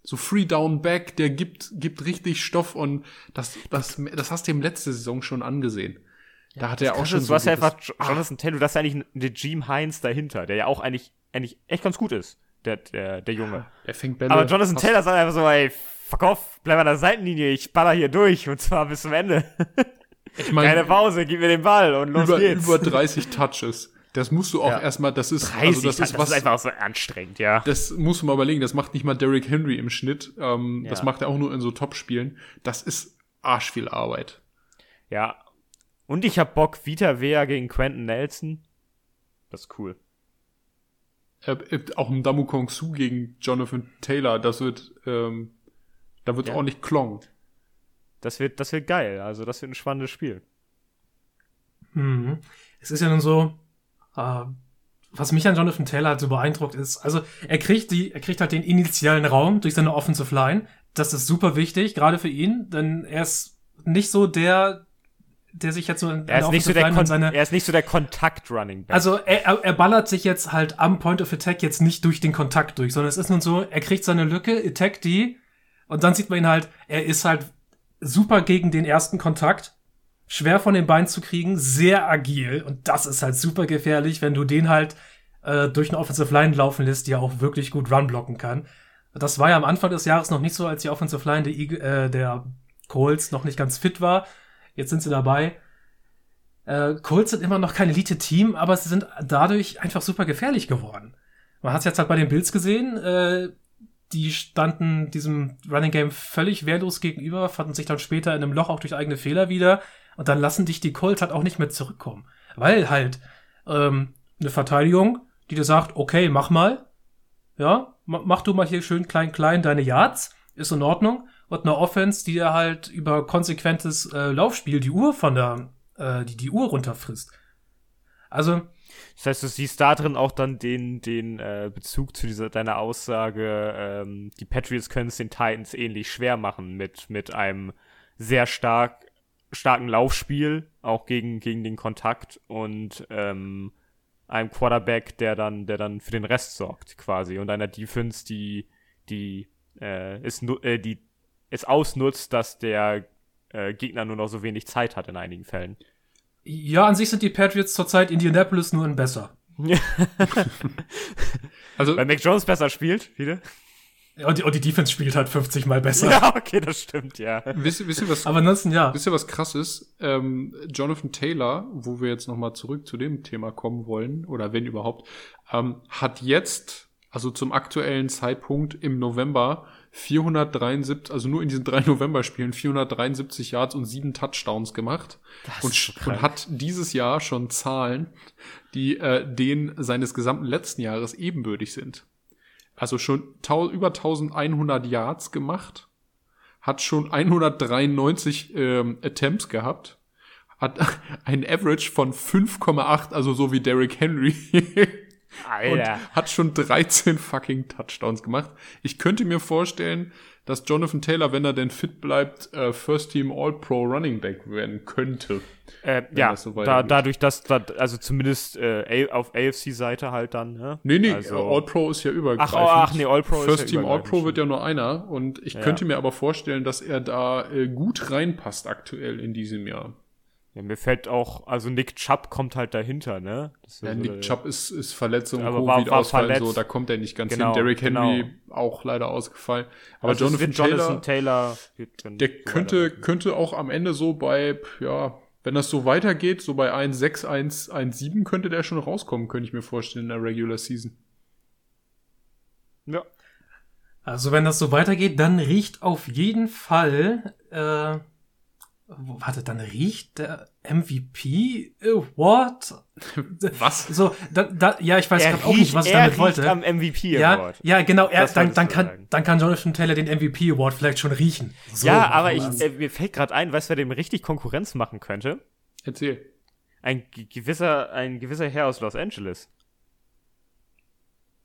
So Free Down Back, der gibt, gibt richtig Stoff und das, das, das hast du ihm letzte Saison schon angesehen. Da hat er auch schon Du so hast ja einfach Jonathan Taylor, du hast ja eigentlich den Jim Heinz dahinter, der ja auch eigentlich, eigentlich echt ganz gut ist, der, der, der Junge. Der fängt Bälle. Aber Jonathan Taylor sagt einfach so, ey, fuck off, bleib an der Seitenlinie, ich baller hier durch und zwar bis zum Ende. Ich meine, Keine Pause, gib mir den Ball und los über, geht's. Über 30 Touches. Das musst du auch ja. erstmal, das ist, 30, also das ist was. Das ist einfach so anstrengend, ja. Das musst du mal überlegen, das macht nicht mal Derrick Henry im Schnitt. Ähm, ja. Das macht er auch nur in so Top-Spielen. Das ist arsch viel Arbeit. Ja, und ich hab Bock, Vita Vea gegen Quentin Nelson. Das ist cool. Äh, äh, auch ein Damu Kong Su gegen Jonathan Taylor, das wird, ähm, da wird ja. ordentlich klong. Das wird, das wird geil. Also, das wird ein spannendes Spiel. Mhm. Es ist ja nun so, äh, was mich an Jonathan Taylor halt so beeindruckt ist, also er kriegt die, er kriegt halt den initialen Raum durch seine Offensive Line. Das ist super wichtig, gerade für ihn, denn er ist nicht so der, der sich jetzt so in er ist, nicht so der Kon seine, er ist nicht so der Kontakt-Running Back. Also er, er ballert sich jetzt halt am Point of Attack jetzt nicht durch den Kontakt durch, sondern es ist nun so, er kriegt seine Lücke, attack die und dann sieht man ihn halt, er ist halt super gegen den ersten Kontakt, schwer von den Beinen zu kriegen, sehr agil und das ist halt super gefährlich, wenn du den halt äh, durch eine Offensive Line laufen lässt, die ja auch wirklich gut Run blocken kann. Das war ja am Anfang des Jahres noch nicht so, als die Offensive Line der, äh, der Colts noch nicht ganz fit war Jetzt sind sie dabei. Äh, Colts sind immer noch kein Elite-Team, aber sie sind dadurch einfach super gefährlich geworden. Man hat es jetzt halt bei den Bills gesehen. Äh, die standen diesem Running Game völlig wehrlos gegenüber, fanden sich dann später in einem Loch auch durch eigene Fehler wieder. Und dann lassen dich die Colts halt auch nicht mehr zurückkommen. Weil halt ähm, eine Verteidigung, die dir sagt, okay, mach mal. Ja, mach du mal hier schön klein, klein deine Yards. Ist in Ordnung und eine Offense, die ja halt über konsequentes äh, Laufspiel die Uhr von der, äh, die die Uhr runterfrisst. Also. Das heißt, du siehst da drin auch dann den, den äh, Bezug zu dieser deiner Aussage, ähm, die Patriots können es den Titans ähnlich schwer machen mit, mit einem sehr stark, starken Laufspiel, auch gegen, gegen den Kontakt und ähm, einem Quarterback, der dann, der dann für den Rest sorgt, quasi, und einer Defense, die, die äh, ist, äh, die es ausnutzt, dass der äh, Gegner nur noch so wenig Zeit hat in einigen Fällen. Ja, an sich sind die Patriots zurzeit Indianapolis nur in besser. [laughs] also, Weil Mac Jones besser spielt, wieder. Und die, und die Defense spielt halt 50 Mal besser. Ja, okay, das stimmt, ja. Wisst, wisst ihr, was, Aber ansonsten, ja. Wisst ihr, was krass ist? Ähm, Jonathan Taylor, wo wir jetzt nochmal zurück zu dem Thema kommen wollen, oder wenn überhaupt, ähm, hat jetzt, also zum aktuellen Zeitpunkt im November, 473, also nur in diesen drei [laughs] November-Spielen 473 Yards und sieben Touchdowns gemacht und, und, hat dieses Jahr schon Zahlen, die äh, denen seines gesamten letzten Jahres ebenbürtig sind also schon über 1100 Yards gemacht, hat schon 193 ähm, Attempts gehabt, hat [laughs] ein Average von 5,8, also so wie Derrick Henry. [laughs] Alter. Und hat schon 13 fucking Touchdowns gemacht. Ich könnte mir vorstellen, dass Jonathan Taylor, wenn er denn fit bleibt, äh, First Team All-Pro Running Back werden könnte. Äh, ja, das so da, dadurch, dass, da, also zumindest äh, auf AFC-Seite halt dann. Ne? Nee, nee, also, All-Pro ist ja übergreifend. Ach, ach nee, All-Pro First ist ja Team All-Pro wird ja nur einer und ich ja. könnte mir aber vorstellen, dass er da äh, gut reinpasst aktuell in diesem Jahr. Ja, mir fällt auch, also Nick Chubb kommt halt dahinter, ne? ja, Nick so, Chubb ist, ist Verletzung, Covid-Ausfall, so, da kommt er nicht ganz genau, hin. Derrick Henry genau. auch leider ausgefallen. Aber also Jonathan, Jonathan Taylor, Taylor der könnte, könnte auch am Ende so bei, ja, wenn das so weitergeht, so bei 1,6, 1,7 könnte der schon rauskommen, könnte ich mir vorstellen, in der Regular Season. Ja. Also wenn das so weitergeht, dann riecht auf jeden Fall äh, warte, dann riecht der MVP Award? [laughs] Was? So, da, da, ja, ich weiß gerade auch nicht, was ich damit wollte. am MVP Award. Ja, ja genau, er, dann, dann, kann, dann kann Jonathan Taylor den MVP Award vielleicht schon riechen. So, ja, aber ich, äh, mir fällt gerade ein, weißt du, wer dem richtig Konkurrenz machen könnte? Erzähl. Ein gewisser, ein gewisser Herr aus Los Angeles.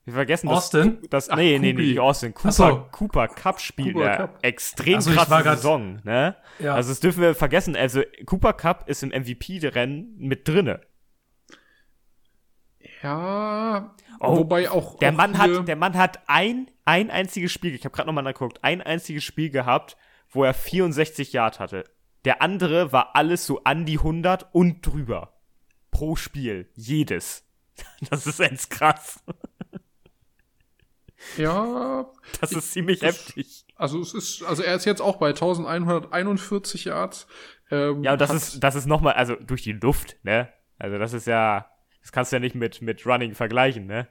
Wir vergessen Austin? das. das nee, nee, nee, nicht Austin. Cooper, so. Cooper Cup spielt Cooper Cup. extrem also, krasse Saison, ne? Ja. Also das dürfen wir vergessen. Also Cooper Cup ist im MVP-Rennen mit drinne. Ja, oh, wobei auch der auch Mann hat der Mann hat ein ein einziges Spiel, ich habe gerade noch mal nachgeguckt, ein einziges Spiel gehabt, wo er 64 Yard hatte. Der andere war alles so an die 100 und drüber pro Spiel, jedes. [laughs] Das ist ganz krass. Ja. Das ist ziemlich das, heftig. Also es ist, also er ist jetzt auch bei 1141 Yards. Ähm, ja, und das ist, das ist nochmal, also durch die Luft, ne? Also das ist ja, das kannst du ja nicht mit, mit Running vergleichen, ne?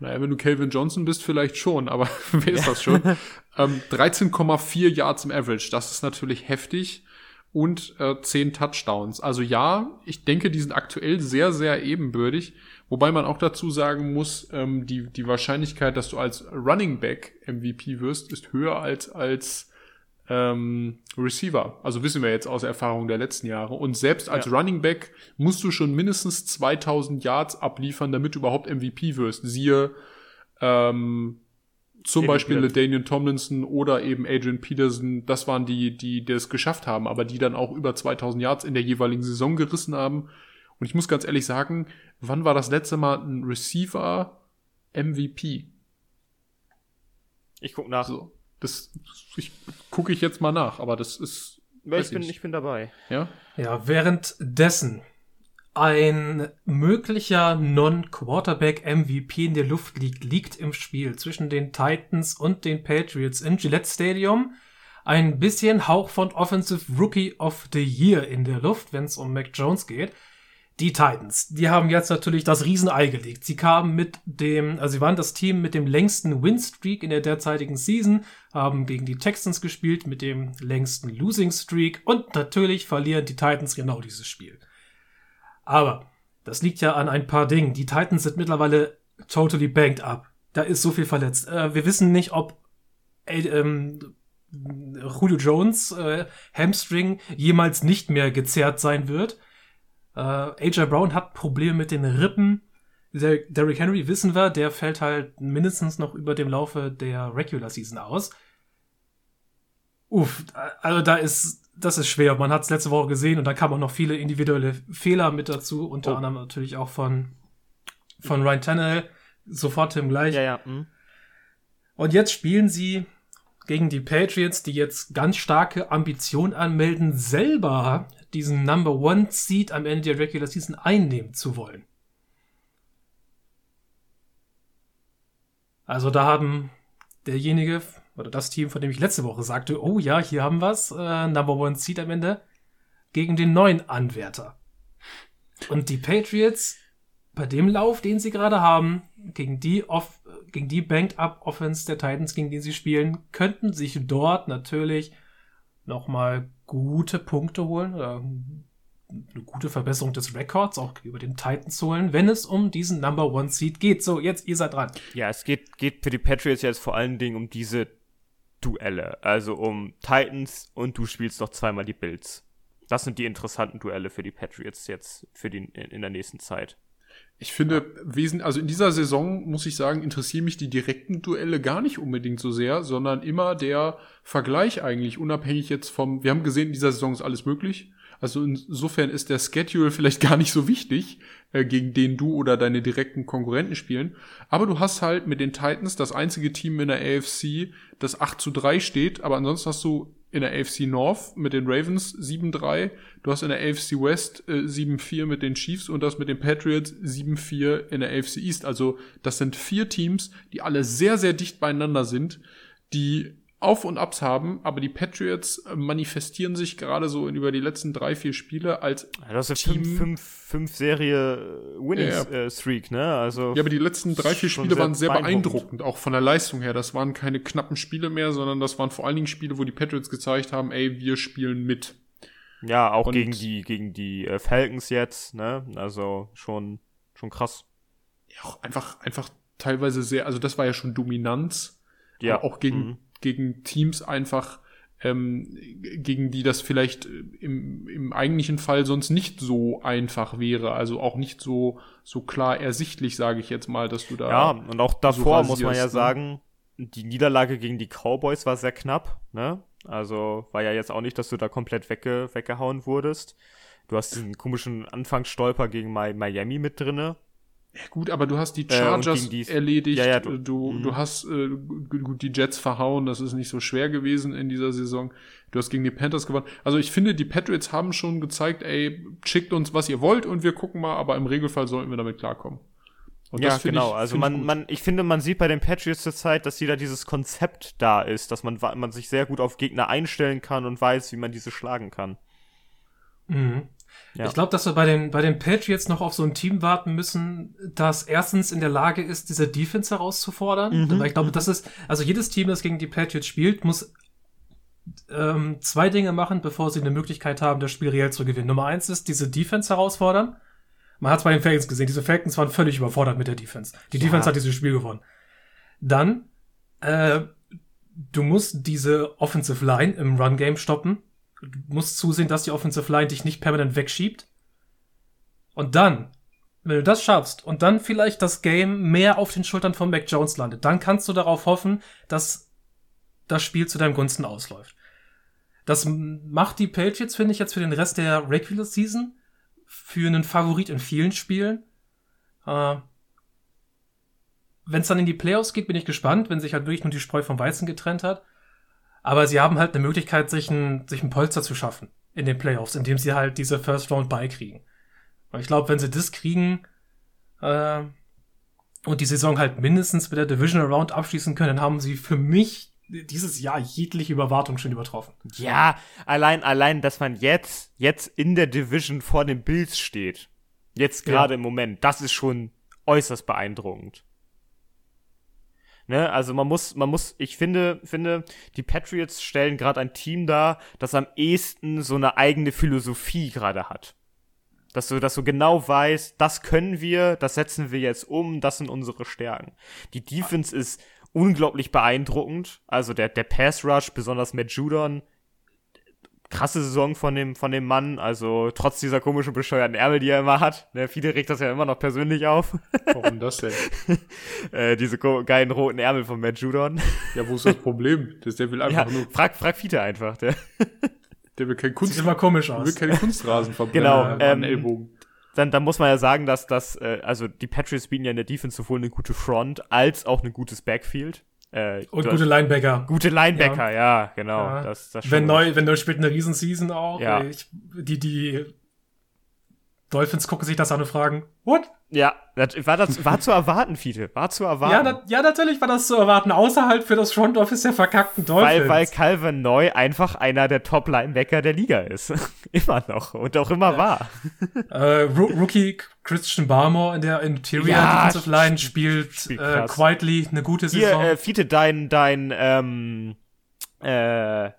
Naja, wenn du Calvin Johnson bist, vielleicht schon, aber [laughs] wer ist das schon? ähm, 13,4 Yards im Average, das ist natürlich heftig. Und äh, 10 Touchdowns. Also ja, ich denke, die sind aktuell sehr, sehr ebenbürdig. Wobei man auch dazu sagen muss, ähm, die, die Wahrscheinlichkeit, dass du als Running Back MVP wirst, ist höher als als ähm, Receiver. Also wissen wir jetzt aus Erfahrung der letzten Jahre. Und selbst als ja. Running Back musst du schon mindestens 2000 Yards abliefern, damit du überhaupt MVP wirst. Siehe ähm, zum Adrian Beispiel Daniel Tomlinson oder eben Adrian Peterson. Das waren die, die das geschafft haben, aber die dann auch über 2000 Yards in der jeweiligen Saison gerissen haben. Und ich muss ganz ehrlich sagen, wann war das letzte Mal ein Receiver MVP? Ich guck nach. So, das ich, gucke ich jetzt mal nach, aber das ist. Ich bin, ich bin dabei. Ja? Ja, währenddessen ein möglicher Non-Quarterback-MVP in der Luft liegt, liegt im Spiel zwischen den Titans und den Patriots im Gillette Stadium. Ein bisschen Hauch von Offensive Rookie of the Year in der Luft, wenn es um Mac Jones geht die Titans, die haben jetzt natürlich das Riesenei gelegt. Sie kamen mit dem, also sie waren das Team mit dem längsten Win-Streak in der derzeitigen Season, haben gegen die Texans gespielt mit dem längsten Losing-Streak und natürlich verlieren die Titans genau dieses Spiel. Aber das liegt ja an ein paar Dingen. Die Titans sind mittlerweile totally banked up. Da ist so viel verletzt. Äh, wir wissen nicht, ob äh, ähm, Julio Jones äh, Hamstring jemals nicht mehr gezerrt sein wird. Äh, AJ Brown hat Probleme mit den Rippen. Der Derrick Henry wissen wir, der fällt halt mindestens noch über dem Laufe der Regular Season aus. Uff, also da ist, das ist schwer. Man hat es letzte Woche gesehen und dann kamen auch noch viele individuelle Fehler mit dazu, unter oh. anderem natürlich auch von, von Ryan Tannehill. Sofort Tim gleich. Ja, ja. Mhm. Und jetzt spielen sie gegen die Patriots, die jetzt ganz starke Ambitionen anmelden, selber diesen Number One Seed am Ende der Regular Season einnehmen zu wollen. Also da haben derjenige oder das Team, von dem ich letzte Woche sagte, oh ja, hier haben wir's, äh, Number One Seed am Ende, gegen den neuen Anwärter. Und die Patriots, bei dem Lauf, den sie gerade haben, gegen die, off, gegen die Banked-Up Offense der Titans, gegen die sie spielen, könnten sich dort natürlich nochmal gute Punkte holen oder eine gute Verbesserung des Records auch über den Titans holen, wenn es um diesen Number One Seed geht. So, jetzt ihr seid dran. Ja, es geht, geht für die Patriots jetzt vor allen Dingen um diese Duelle, also um Titans und du spielst noch zweimal die Bills. Das sind die interessanten Duelle für die Patriots jetzt für die, in, in der nächsten Zeit. Ich finde, wesen, also in dieser Saison muss ich sagen, interessieren mich die direkten Duelle gar nicht unbedingt so sehr, sondern immer der Vergleich eigentlich, unabhängig jetzt vom, wir haben gesehen, in dieser Saison ist alles möglich. Also insofern ist der Schedule vielleicht gar nicht so wichtig, äh, gegen den du oder deine direkten Konkurrenten spielen. Aber du hast halt mit den Titans das einzige Team in der AFC, das 8 zu 3 steht, aber ansonsten hast du in der AFC North mit den Ravens 7-3, du hast in der AFC West äh, 7-4 mit den Chiefs und das mit den Patriots 7-4 in der AFC East. Also das sind vier Teams, die alle sehr, sehr dicht beieinander sind, die auf und Abs haben, aber die Patriots äh, manifestieren sich gerade so in, über die letzten drei, vier Spiele als ja, das ist Team. Fünf, fünf, fünf Serie äh, Winning ja, ja. Äh, Streak, ne? Also ja, aber die letzten drei, vier Spiele waren sehr beeindruckend. beeindruckend, auch von der Leistung her. Das waren keine knappen Spiele mehr, sondern das waren vor allen Dingen Spiele, wo die Patriots gezeigt haben, ey, wir spielen mit. Ja, auch und gegen die gegen die äh, Falcons jetzt, ne? Also schon schon krass. Ja, auch einfach einfach teilweise sehr, also das war ja schon Dominanz. Ja. auch gegen mhm gegen Teams einfach, ähm, gegen die das vielleicht im, im eigentlichen Fall sonst nicht so einfach wäre. Also auch nicht so, so klar ersichtlich, sage ich jetzt mal, dass du da. Ja, und auch davor so muss man ja ne? sagen, die Niederlage gegen die Cowboys war sehr knapp, ne? Also war ja jetzt auch nicht, dass du da komplett wegge weggehauen wurdest. Du hast diesen komischen Anfangsstolper gegen Miami mit drinne, ja, gut, aber du hast die äh, Chargers äh, erledigt, ja, ja, du, du, du mhm. hast äh, gut die Jets verhauen, das ist nicht so schwer gewesen in dieser Saison. Du hast gegen die Panthers gewonnen. Also ich finde, die Patriots haben schon gezeigt, ey, schickt uns, was ihr wollt und wir gucken mal, aber im Regelfall sollten wir damit klarkommen. Und ja, genau. Ich, also man, ich man, ich finde, man sieht bei den Patriots zurzeit, dass wieder dieses Konzept da ist, dass man, man sich sehr gut auf Gegner einstellen kann und weiß, wie man diese schlagen kann. Mhm. Ja. Ich glaube, dass wir bei den, bei den Patriots noch auf so ein Team warten müssen, das erstens in der Lage ist, diese Defense herauszufordern. Mhm. Weil ich glaube, das ist, also jedes Team, das gegen die Patriots spielt, muss ähm, zwei Dinge machen, bevor sie eine Möglichkeit haben, das Spiel reell zu gewinnen. Nummer eins ist, diese Defense herausfordern. Man hat es bei den Falcons gesehen, diese Falcons waren völlig überfordert mit der Defense. Die ja. Defense hat dieses Spiel gewonnen. Dann, äh, du musst diese Offensive Line im Run-Game stoppen Du musst zusehen, dass die Offensive Line dich nicht permanent wegschiebt. Und dann, wenn du das schaffst und dann vielleicht das Game mehr auf den Schultern von Mac Jones landet, dann kannst du darauf hoffen, dass das Spiel zu deinem Gunsten ausläuft. Das macht die Patriots, finde ich, jetzt für den Rest der Regular Season für einen Favorit in vielen Spielen. Äh, wenn es dann in die Playoffs geht, bin ich gespannt, wenn sich halt wirklich nur die Spreu vom Weizen getrennt hat. Aber sie haben halt eine Möglichkeit, sich ein, sich ein Polster zu schaffen in den Playoffs, indem sie halt diese First Round beikriegen. Und ich glaube, wenn sie das kriegen äh, und die Saison halt mindestens mit der Divisional Round abschließen können, dann haben sie für mich dieses Jahr jegliche Überwartung schon übertroffen. Ja, allein, allein, dass man jetzt, jetzt in der Division vor den Bills steht. Jetzt gerade ja. im Moment, das ist schon äußerst beeindruckend. Ne? Also man muss, man muss, ich finde, finde, die Patriots stellen gerade ein Team dar, das am ehesten so eine eigene Philosophie gerade hat. Dass du, dass du genau weißt, das können wir, das setzen wir jetzt um, das sind unsere Stärken. Die Defense ist unglaublich beeindruckend. Also der, der Pass Rush, besonders mit Judon, krasse Saison von dem, von dem Mann. Also trotz dieser komischen bescheuerten Ärmel, die er immer hat. Ne, viele regt das ja immer noch persönlich auf. [laughs] Warum das denn? äh, diese geilen roten Ärmel von Matt Judon. ja, wo ist das Problem? [laughs] Das, der will einfach ja, nur. Frag, frag Fiete einfach. Der, [laughs] der will kein Kunst. Sieht immer komisch aus. will keine Kunstrasen verbrennen. Genau. Ähm, Ellbogen. Dann, dann muss man ja sagen, dass das, äh, also die Patriots bieten ja in der Defense sowohl eine gute Front als auch ein gutes Backfield. Äh, und gute Linebacker. Gute Linebacker, ja, ja genau. Ja. Das, das wenn neu, wenn neu spielt eine Riesenseason auch. Ja. Ich, die, die Dolphins gucken sich das an und fragen, what? Ja, das war, das war zu erwarten, Fiete. War zu erwarten. Ja, na, ja, natürlich war das zu erwarten, außerhalb für das Front Office der verkackten Dolphins. Weil, weil Calvin Neu einfach einer der Top-Linebacker der Liga ist. [laughs] immer noch und auch immer ja. war. [laughs] Äh, Rookie Christian Barmore in der Interior ja, Defensive Line spielt, spielt äh, quietly eine gute Saison. Hier, äh, Fiete, dein, dein, ähm, äh,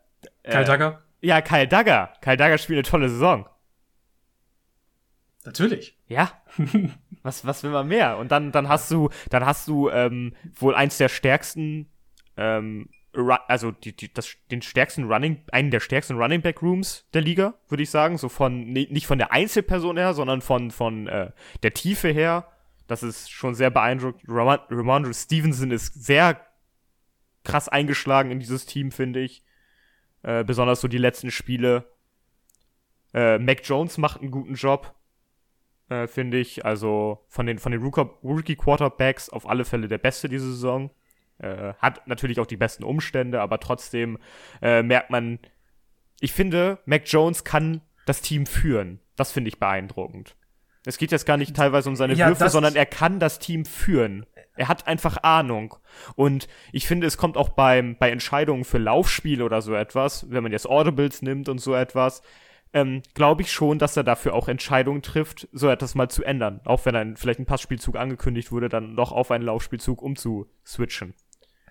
Kyle Duggar? Ja, Kyle Duggar. Kyle Duggar spielt eine tolle Saison. Natürlich. Ja. [laughs] was, was will man mehr? Und dann, dann hast du, dann hast du ähm, wohl eins der stärksten, ähm, also die, die, das, den stärksten Running, einen der stärksten Running Back Rooms der Liga, würde ich sagen. So von nicht von der Einzelperson her, sondern von von äh, der Tiefe her. Das ist schon sehr beeindruckend. Ramondre Stevenson ist sehr krass eingeschlagen in dieses Team, finde ich. Äh, besonders so die letzten Spiele. Äh, Mac Jones macht einen guten Job äh, finde ich. Also von den, von den Rookie Quarterbacks auf alle Fälle der beste diese Saison. Äh, hat natürlich auch die besten Umstände, aber trotzdem äh, merkt man, ich finde, Mac Jones kann das Team führen. Das finde ich beeindruckend. Es geht jetzt gar nicht teilweise um seine ja, Würfe, sondern er kann das Team führen. Er hat einfach Ahnung. Und ich finde, es kommt auch beim, bei Entscheidungen für Laufspiele oder so etwas, wenn man jetzt Audibles nimmt und so etwas, ähm, glaube ich schon, dass er dafür auch Entscheidungen trifft, so etwas mal zu ändern. Auch wenn ein, vielleicht ein Passspielzug angekündigt wurde, dann noch auf einen Laufspielzug umzuswitchen.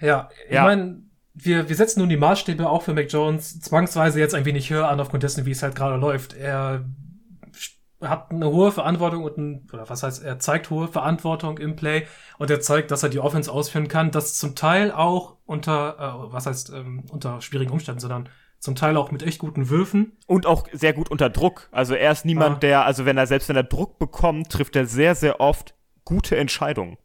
Ja, ich ja. meine, wir, wir setzen nun die Maßstäbe auch für Mac Jones zwangsweise jetzt ein wenig höher an, aufgrund dessen, wie es halt gerade läuft. Er hat eine hohe Verantwortung und ein, oder was heißt, er zeigt hohe Verantwortung im Play und er zeigt, dass er die Offense ausführen kann, das zum Teil auch unter, äh, was heißt, ähm, unter schwierigen Umständen, sondern zum Teil auch mit echt guten Würfen. Und auch sehr gut unter Druck. Also er ist niemand, ah. der, also wenn er, selbst wenn er Druck bekommt, trifft er sehr, sehr oft gute Entscheidungen.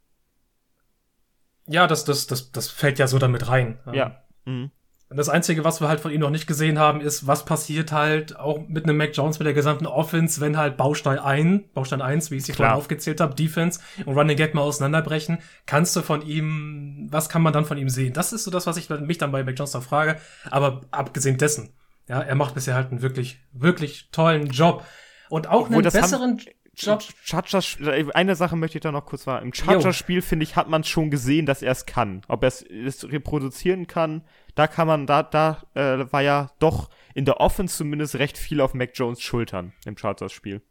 Ja, das, das, das, das fällt ja so damit rein. Ja. Mhm. Das Einzige, was wir halt von ihm noch nicht gesehen haben, ist, was passiert halt auch mit einem Mac Jones mit der gesamten Offense, wenn halt Baustein 1, Baustein 1, wie ich sie vorhin aufgezählt habe, Defense und Running Gag mal auseinanderbrechen, kannst du von ihm, was kann man dann von ihm sehen? Das ist so das, was ich mich dann bei Mac Jones noch frage. Aber abgesehen dessen, ja, er macht bisher halt einen wirklich, wirklich tollen Job. Und auch Obwohl, einen besseren Job. Chargers, eine Sache möchte ich da noch kurz sagen. Im Chargers-Spiel, finde ich, hat man schon gesehen, dass er es kann. Ob er es reproduzieren kann, da kann man, da, da äh, war ja doch in der Offense zumindest recht viel auf Mac Jones Schultern im Chargers-Spiel.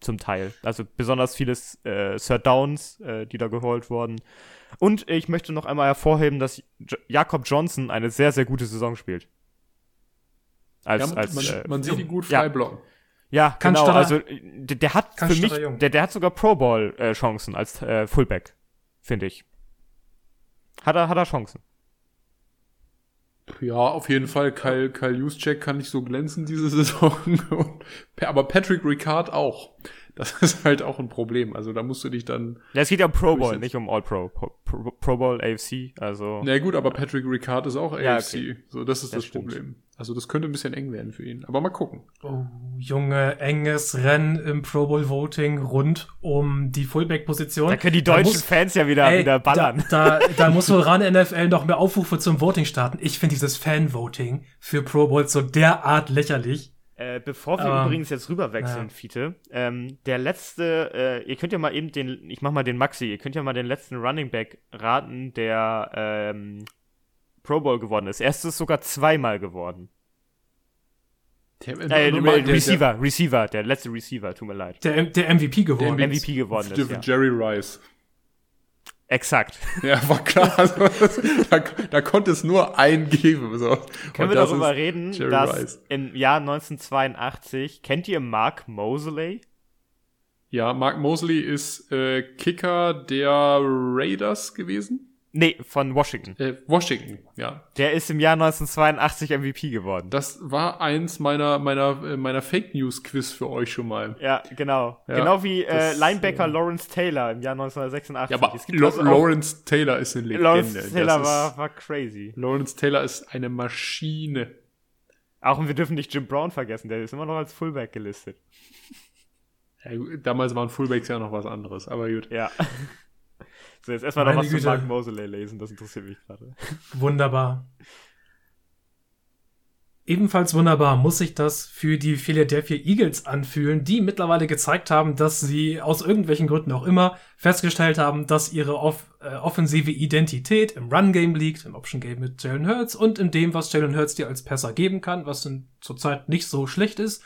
Zum Teil. Also besonders viele äh, Third Downs, äh, die da geholt wurden. Und ich möchte noch einmal hervorheben, dass J Jakob Johnson eine sehr, sehr gute Saison spielt. Als, ja, als, man, äh, man sieht ihn gut frei blocken. Ja, Kann genau. Also der, der hat für mich, der, der hat sogar Pro Bowl äh, Chancen als äh, Fullback, finde ich. Hat er, hat er Chancen. Ja, auf jeden Fall. Kyle, Kyle Juszczyk kann nicht so glänzen diese [laughs] Saison. aber Patrick Ricard auch. Das [laughs] ist halt auch ein Problem. Also da musst du dich dann. Ja, es geht ja um Pro Bowl, nicht um All Pro. Pro, Pro Bowl, AFC, also. Na gut, aber Patrick Ricard ist auch ja, AFC. Okay. So, das ist das, das Problem. Also das könnte ein bisschen eng werden für ihn. Aber mal gucken. Oh, Junge, enges Rennen im Pro Bowl Voting rund um die Fullback-Position. Da können die deutschen muss, Fans ja wieder, ey, wieder ballern. Da, da, da muss wohl [laughs] ran NFL noch mehr Aufrufe zum Voting starten. Ich finde dieses Fan-Voting für Pro Bowls so derart lächerlich. Äh, bevor wir um, übrigens jetzt rüberwechseln, ja. Fiete, ähm, der letzte, äh, ihr könnt ja mal eben den, ich mach mal den Maxi, ihr könnt ja mal den letzten Running Back raten, der ähm, Pro Bowl geworden ist. Er ist es sogar zweimal geworden. Der, äh, Receiver, der, Receiver, der letzte Receiver, tut mir leid. Der, der MVP geworden. Der MVP geworden ist. Ja. Jerry Rice. Exakt. [laughs] Ja, war klar. [laughs] Also, da, da konnte es nur einen geben. So. Können wir darüber reden, Jerry dass Rice. im Jahr 1982, kennt ihr Mark Mosley? Ja, Mark Mosley ist äh, Kicker der Raiders gewesen. Nee, von Washington. Äh, Washington, ja. Der ist im Jahr 1982 MVP geworden. Das war eins meiner meiner äh, meiner Fake News Quiz für euch schon mal. Ja, genau. Ja, genau wie äh, Linebacker äh, Lawrence Taylor im Jahr 1986. Ja, aber Lo also Lawrence Taylor ist eine Legende. Lawrence Taylor war, war crazy. Lawrence Taylor ist eine Maschine. Auch und wir dürfen nicht Jim Brown vergessen, der ist immer noch als Fullback gelistet. Ja, damals waren Fullbacks ja noch was anderes, aber gut. Ja. So, jetzt erstmal noch was Güte. zu Mark Moseley lesen, das interessiert mich gerade. Wunderbar. Ebenfalls wunderbar muss sich das für die Philadelphia Eagles anfühlen, die mittlerweile gezeigt haben, dass sie aus irgendwelchen Gründen auch immer festgestellt haben, dass ihre off äh, offensive Identität im Run-Game liegt, im Option-Game mit Jalen Hurts und in dem, was Jalen Hurts dir als Passer geben kann, was zurzeit nicht so schlecht ist.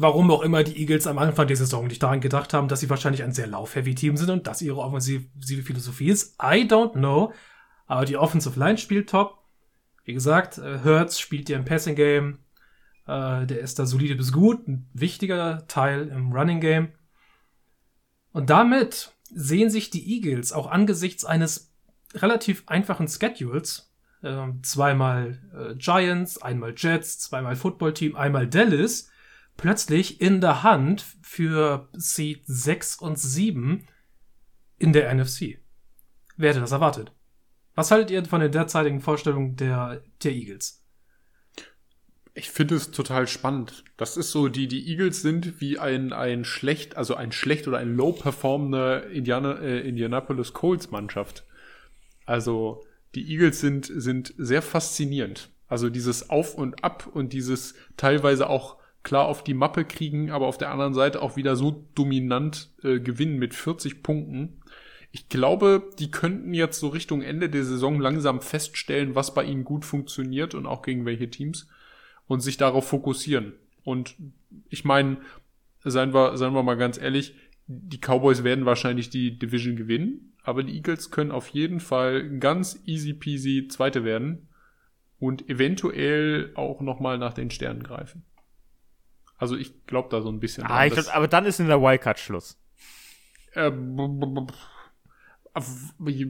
Warum auch immer die Eagles am Anfang der Saison nicht daran gedacht haben, dass sie wahrscheinlich ein sehr lauf-heavy-Team sind und dass ihre offensive Philosophie ist. I don't know. Aber die Offensive Line spielt top. Wie gesagt, äh, Hertz spielt ja im Passing Game. Äh, der ist da solide bis gut. Ein wichtiger Teil im Running Game. Und damit sehen sich die Eagles auch angesichts eines relativ einfachen Schedules, äh, zweimal äh, Giants, einmal Jets, zweimal Football Team, einmal Dallas, plötzlich in der Hand für Seed 6 und 7 in der NFC. Wer hätte das erwartet? Was haltet ihr von der derzeitigen Vorstellung der, der Eagles? Ich finde es total spannend. Das ist so, die, die Eagles sind wie ein, ein schlecht, also ein schlecht oder ein low performender Indiana, äh, Indianapolis Colts Mannschaft. Also, die Eagles sind, sind sehr faszinierend. Also dieses Auf und Ab und dieses teilweise auch klar auf die Mappe kriegen, aber auf der anderen Seite auch wieder so dominant äh, gewinnen mit 40 Punkten. Ich glaube, die könnten jetzt so Richtung Ende der Saison langsam feststellen, was bei ihnen gut funktioniert und auch gegen welche Teams und sich darauf fokussieren. Und ich meine, seien wir, seien wir mal ganz ehrlich, die Cowboys werden wahrscheinlich die Division gewinnen, aber die Eagles können auf jeden Fall ganz easy peasy Zweite werden und eventuell auch nochmal nach den Sternen greifen. Also ich glaube da so ein bisschen. Ah, ich glaub, aber dann ist in der Wildcard Schluss. Äh,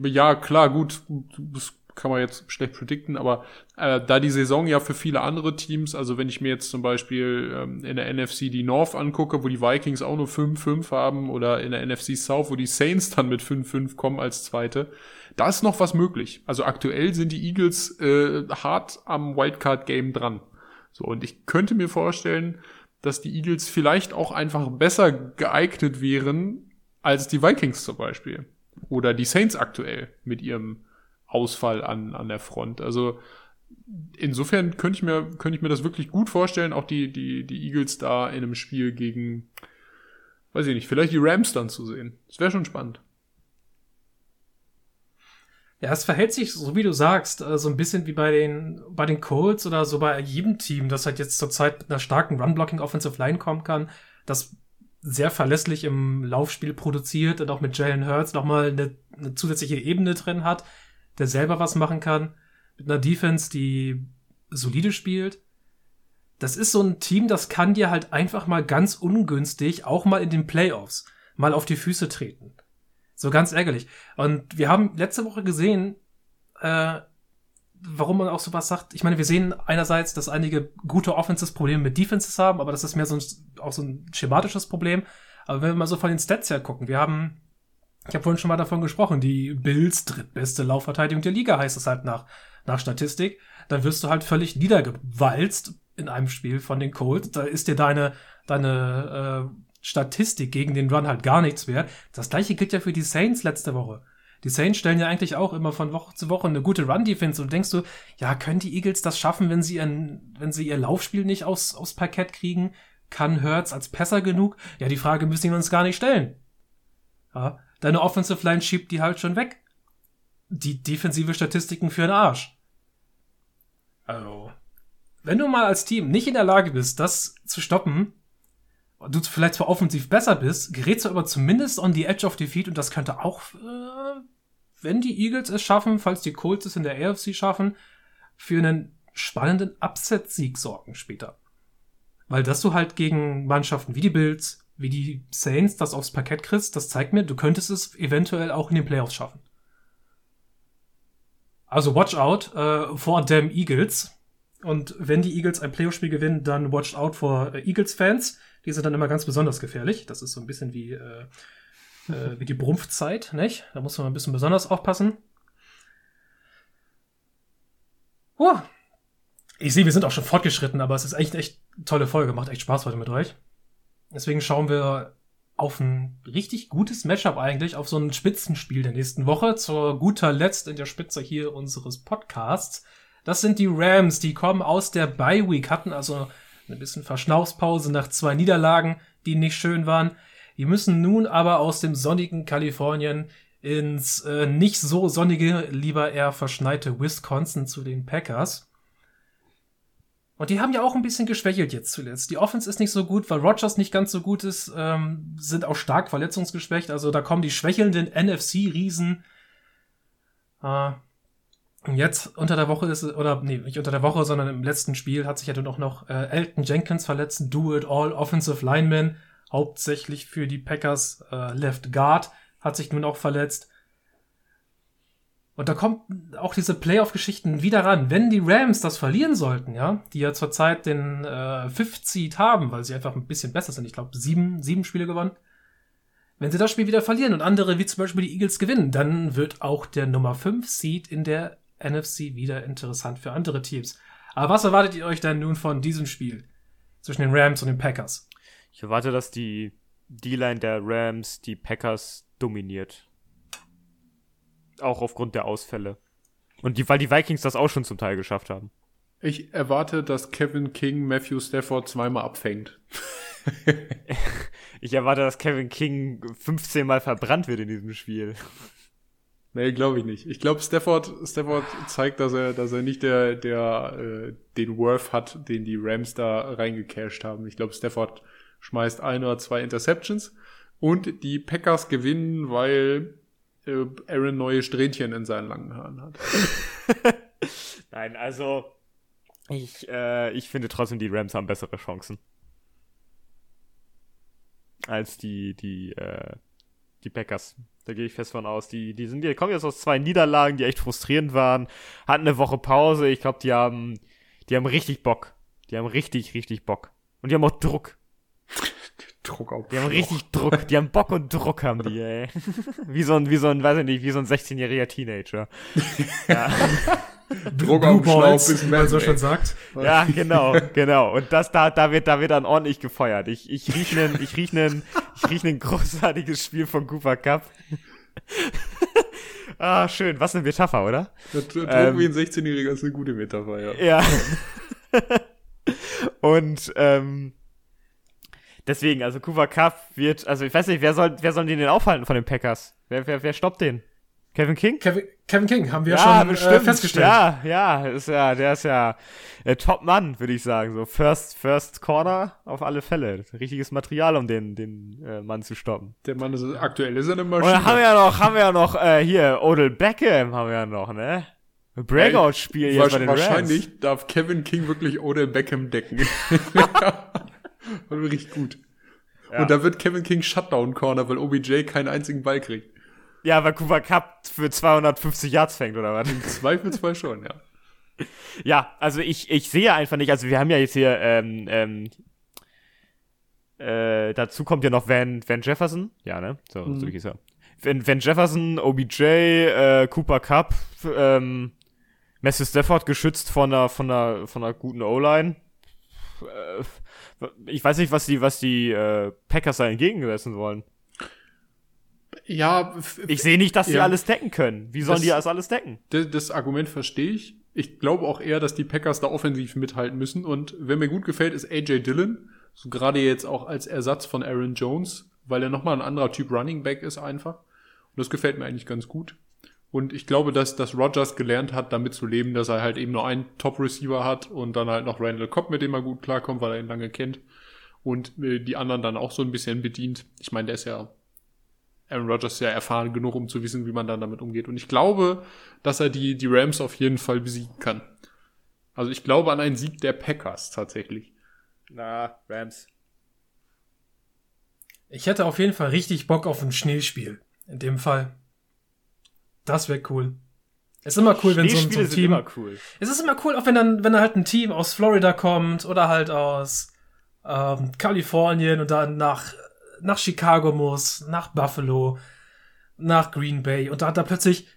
ja, klar, gut, das kann man jetzt schlecht predikten, aber äh, da die Saison ja für viele andere Teams, also wenn ich mir jetzt zum Beispiel ähm, in der NFC die North angucke, wo die Vikings auch nur 5-5 haben, oder in der NFC South, wo die Saints dann mit 5-5 kommen als Zweite, da ist noch was möglich. Also aktuell sind die Eagles äh, hart am Wildcard-Game dran. So, und ich könnte mir vorstellen, dass die Eagles vielleicht auch einfach besser geeignet wären als die Vikings zum Beispiel oder die Saints aktuell mit ihrem Ausfall an, an der Front. Also insofern könnte ich mir, könnte ich mir das wirklich gut vorstellen, auch die, die, die Eagles da in einem Spiel gegen, weiß ich nicht, vielleicht die Rams dann zu sehen. Das wäre schon spannend. Ja, es verhält sich, so wie du sagst, äh, so ein bisschen wie bei den, bei den Colts oder so bei jedem Team, das halt jetzt zurzeit mit einer starken Run-Blocking Offensive Line kommen kann. Das sehr verlässlich im Laufspiel produziert und auch mit Jalen Hurts nochmal eine, eine zusätzliche Ebene drin hat, der selber was machen kann, mit einer Defense, die solide spielt. Das ist so ein Team, das kann dir halt einfach mal ganz ungünstig auch mal in den Playoffs mal auf die Füße treten. So ganz ärgerlich. Und wir haben letzte Woche gesehen, äh, warum man auch sowas sagt. Ich meine, wir sehen einerseits, dass einige gute Offenses Probleme mit Defenses haben, aber das ist mehr so ein, auch so ein schematisches Problem. Aber wenn wir mal so von den Stats her gucken, wir haben, ich habe vorhin schon mal davon gesprochen, die Bills drittbeste Laufverteidigung der Liga heißt es halt nach, nach Statistik. Dann wirst du halt völlig niedergewalzt in einem Spiel von den Colts. Da ist dir deine, deine äh, Statistik gegen den Run halt gar nichts wert. Das gleiche gilt ja für die Saints letzte Woche. Die Saints stellen ja eigentlich auch immer von Woche zu Woche eine gute Run-Defense und denkst du, ja, können die Eagles das schaffen, wenn sie ihren, wenn sie ihr Laufspiel nicht aus, aufs Parkett kriegen? Kann Hurts als Pässer genug? Ja, die Frage müssen wir uns gar nicht stellen. Ja, deine Offensive Line schiebt die halt schon weg. Die defensive Statistiken für den Arsch. Also, wenn du mal als Team nicht in der Lage bist, das zu stoppen, du vielleicht zwar offensiv besser bist, gerätst du aber zumindest on the edge of defeat und das könnte auch, äh, wenn die Eagles es schaffen, falls die Colts es in der AFC schaffen, für einen spannenden Upset-Sieg sorgen später. Weil dass du halt gegen Mannschaften wie die Bills, wie die Saints das aufs Parkett kriegst, das zeigt mir, du könntest es eventuell auch in den Playoffs schaffen. Also watch out äh, for them Eagles. Und wenn die Eagles ein Playoff-Spiel gewinnen, dann watch out for äh, Eagles-Fans die sind dann immer ganz besonders gefährlich. Das ist so ein bisschen wie, äh, äh, wie die Brumpfzeit, nicht? Da muss man ein bisschen besonders aufpassen. Oh. Ich sehe, wir sind auch schon fortgeschritten, aber es ist echt echt tolle Folge. Macht echt Spaß heute mit euch. Deswegen schauen wir auf ein richtig gutes Matchup eigentlich, auf so ein Spitzenspiel der nächsten Woche. Zur guter Letzt in der Spitze hier unseres Podcasts. Das sind die Rams, die kommen aus der Bye Week, hatten also ein bisschen Verschnaufspause nach zwei Niederlagen, die nicht schön waren. Die müssen nun aber aus dem sonnigen Kalifornien ins äh, nicht so sonnige, lieber eher verschneite Wisconsin zu den Packers. Und die haben ja auch ein bisschen geschwächelt jetzt zuletzt. Die Offense ist nicht so gut, weil Rogers nicht ganz so gut ist, ähm, sind auch stark verletzungsgeschwächt. Also da kommen die schwächelnden NFC-Riesen. Äh, jetzt unter der Woche ist oder nee, nicht unter der Woche, sondern im letzten Spiel hat sich ja dann auch noch äh, Elton Jenkins verletzt, Do It All Offensive Lineman, hauptsächlich für die Packers äh, Left Guard, hat sich nun auch verletzt. Und da kommt auch diese Playoff-Geschichten wieder ran. Wenn die Rams das verlieren sollten, ja, die ja zurzeit den äh, Fifth Seed haben, weil sie einfach ein bisschen besser sind, ich glaube sieben, sieben Spiele gewonnen. Wenn sie das Spiel wieder verlieren und andere wie zum Beispiel die Eagles gewinnen, dann wird auch der Nummer 5 Seed in der NFC wieder interessant für andere Teams. Aber was erwartet ihr euch denn nun von diesem Spiel zwischen den Rams und den Packers? Ich erwarte, dass die D-Line der Rams die Packers dominiert. Auch aufgrund der Ausfälle. Und die, weil die Vikings das auch schon zum Teil geschafft haben. Ich erwarte, dass Kevin King Matthew Stafford zweimal abfängt. [laughs] ich erwarte, dass Kevin King 15 Mal verbrannt wird in diesem Spiel. Nee, glaube ich nicht. Ich glaube, Stafford, Stafford zeigt, dass er, dass er nicht der, der äh, den Worth hat, den die Rams da reingecashed haben. Ich glaube, Stafford schmeißt ein oder zwei Interceptions und die Packers gewinnen, weil äh, Aaron neue Strähnchen in seinen langen Haaren hat. [laughs] Nein, also ich, äh, ich finde trotzdem, die Rams haben bessere Chancen. Als die, die, äh, die Packers. Da gehe ich fest von aus. Die, die sind, die kommen jetzt aus zwei Niederlagen, die echt frustrierend waren, hatten eine Woche Pause. Ich glaube, die haben, die haben richtig Bock. Die haben richtig, richtig Bock. Und die haben auch Druck. Druck auf. Die haben richtig Druck. Die haben Bock und Druck haben die, ey. [laughs] wie so ein, wie so ein, weiß ich nicht, wie so ein 16-jähriger Teenager. [laughs] ja. Druck auf Schlauch, bis man so schon sagt. Ja, genau, genau. Und das, da, da wird, da wird dann ordentlich gefeuert. Ich, ich riech nen, ich riech nen, ich riech nen großartiges Spiel von Cooper Cup. [laughs] ah, schön. Was eine Metapher, oder? Druck ähm, wie ein 16-Jähriger ist eine gute Metapher, ja. Ja. und, ähm, Deswegen, also Cooper Cup wird, also ich weiß nicht, wer soll, wer soll den denn aufhalten von den Packers? Wer, wer, wer stoppt den? Kevin King? Kevin, Kevin King, haben wir ja, schon äh, festgestellt. Ja, ja, ist ja, der ist ja äh, Top-Mann, würde ich sagen. So First, First Corner auf alle Fälle. Richtiges Material, um den, den äh, Mann zu stoppen. Der Mann ist aktuell ist er eine Maschine. Und dann haben wir ja noch, haben wir ja noch äh, hier Odell Beckham haben wir ja noch, ne? Breakout-Spiel jetzt bei den Wahrscheinlich Rams. darf Kevin King wirklich Odell Beckham decken. [laughs] [laughs] [laughs] War wirklich gut. Ja. Und da wird Kevin King Shutdown Corner, weil OBJ keinen einzigen Ball kriegt. Ja, weil Cooper Cup für 250 Yards fängt, oder was? Im Zweifelsfall schon, ja. Ja, also ich, ich sehe einfach nicht, also wir haben ja jetzt hier, ähm, ähm, äh, dazu kommt ja noch Van, Van Jefferson. Ja, ne? So, mhm. so hieß er. Van, Van Jefferson, OBJ, äh, Cooper Cup, ähm, Messi Stafford geschützt von einer, von einer, von einer guten O-Line. Äh, ich weiß nicht, was die, was die äh, Packers da entgegensetzen wollen. Ja, ich sehe nicht, dass ja. die alles decken können. Wie sollen das, die das alles decken? Das, das Argument verstehe ich. Ich glaube auch eher, dass die Packers da offensiv mithalten müssen. Und wer mir gut gefällt, ist AJ Dillon. So gerade jetzt auch als Ersatz von Aaron Jones, weil er nochmal ein anderer Typ Running Back ist einfach. Und das gefällt mir eigentlich ganz gut. Und ich glaube, dass, dass Rogers gelernt hat, damit zu leben, dass er halt eben nur einen Top-Receiver hat und dann halt noch Randall Cobb, mit dem er gut klarkommt, weil er ihn lange kennt. Und äh, die anderen dann auch so ein bisschen bedient. Ich meine, der ist ja Aaron Rodgers ja erfahren genug, um zu wissen, wie man dann damit umgeht. Und ich glaube, dass er die, die Rams auf jeden Fall besiegen kann. Also ich glaube an einen Sieg der Packers tatsächlich. Na, Rams. Ich hätte auf jeden Fall richtig Bock auf ein Schneespiel. In dem Fall. Das wäre cool. Es ist immer cool, wenn so ein, so ein Team. Immer cool. Es ist immer cool, auch wenn dann, wenn da halt ein Team aus Florida kommt oder halt aus ähm, Kalifornien und dann nach, nach Chicago muss, nach Buffalo, nach Green Bay und da hat da plötzlich,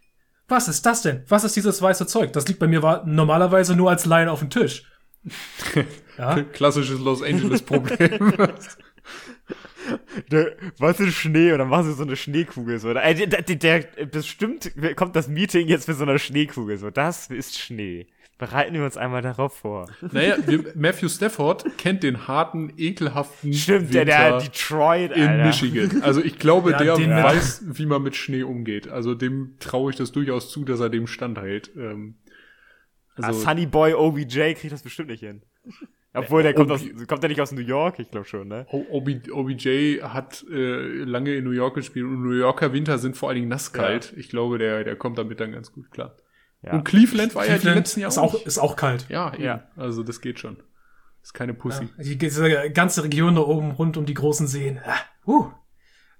was ist das denn? Was ist dieses weiße Zeug? Das liegt bei mir normalerweise nur als Line auf dem Tisch. [laughs] ja? Klassisches Los Angeles Problem. [laughs] was ist Schnee? Und dann machen sie so eine Schneekugel. So. Der, der, der, bestimmt kommt das Meeting jetzt mit so einer Schneekugel. So, das ist Schnee. Bereiten wir uns einmal darauf vor. Naja, wir, Matthew Stafford kennt den harten, ekelhaften Stimmt, Winter der, der Detroit, Alter. in Michigan. Also ich glaube, ja, der weiß, wie man mit Schnee umgeht. Also dem traue ich das durchaus zu, dass er dem standhält. Ähm, also, ah, Sunny Boy OBJ kriegt das bestimmt nicht hin. Obwohl, der kommt, aus, kommt der nicht aus New York? Ich glaube schon, ne? OBJ hat äh, lange in New York gespielt und New Yorker Winter sind vor allen Dingen nasskalt. Ja. Ich glaube, der, der kommt damit dann ganz gut klar. Ja. Und Cleveland war Cleveland ja die letzten Jahre ist auch, ist auch kalt. Ja, eben. ja. Also das geht schon. Ist keine Pussy. Ja, die, diese ganze Region da oben rund um die großen Seen. Uh,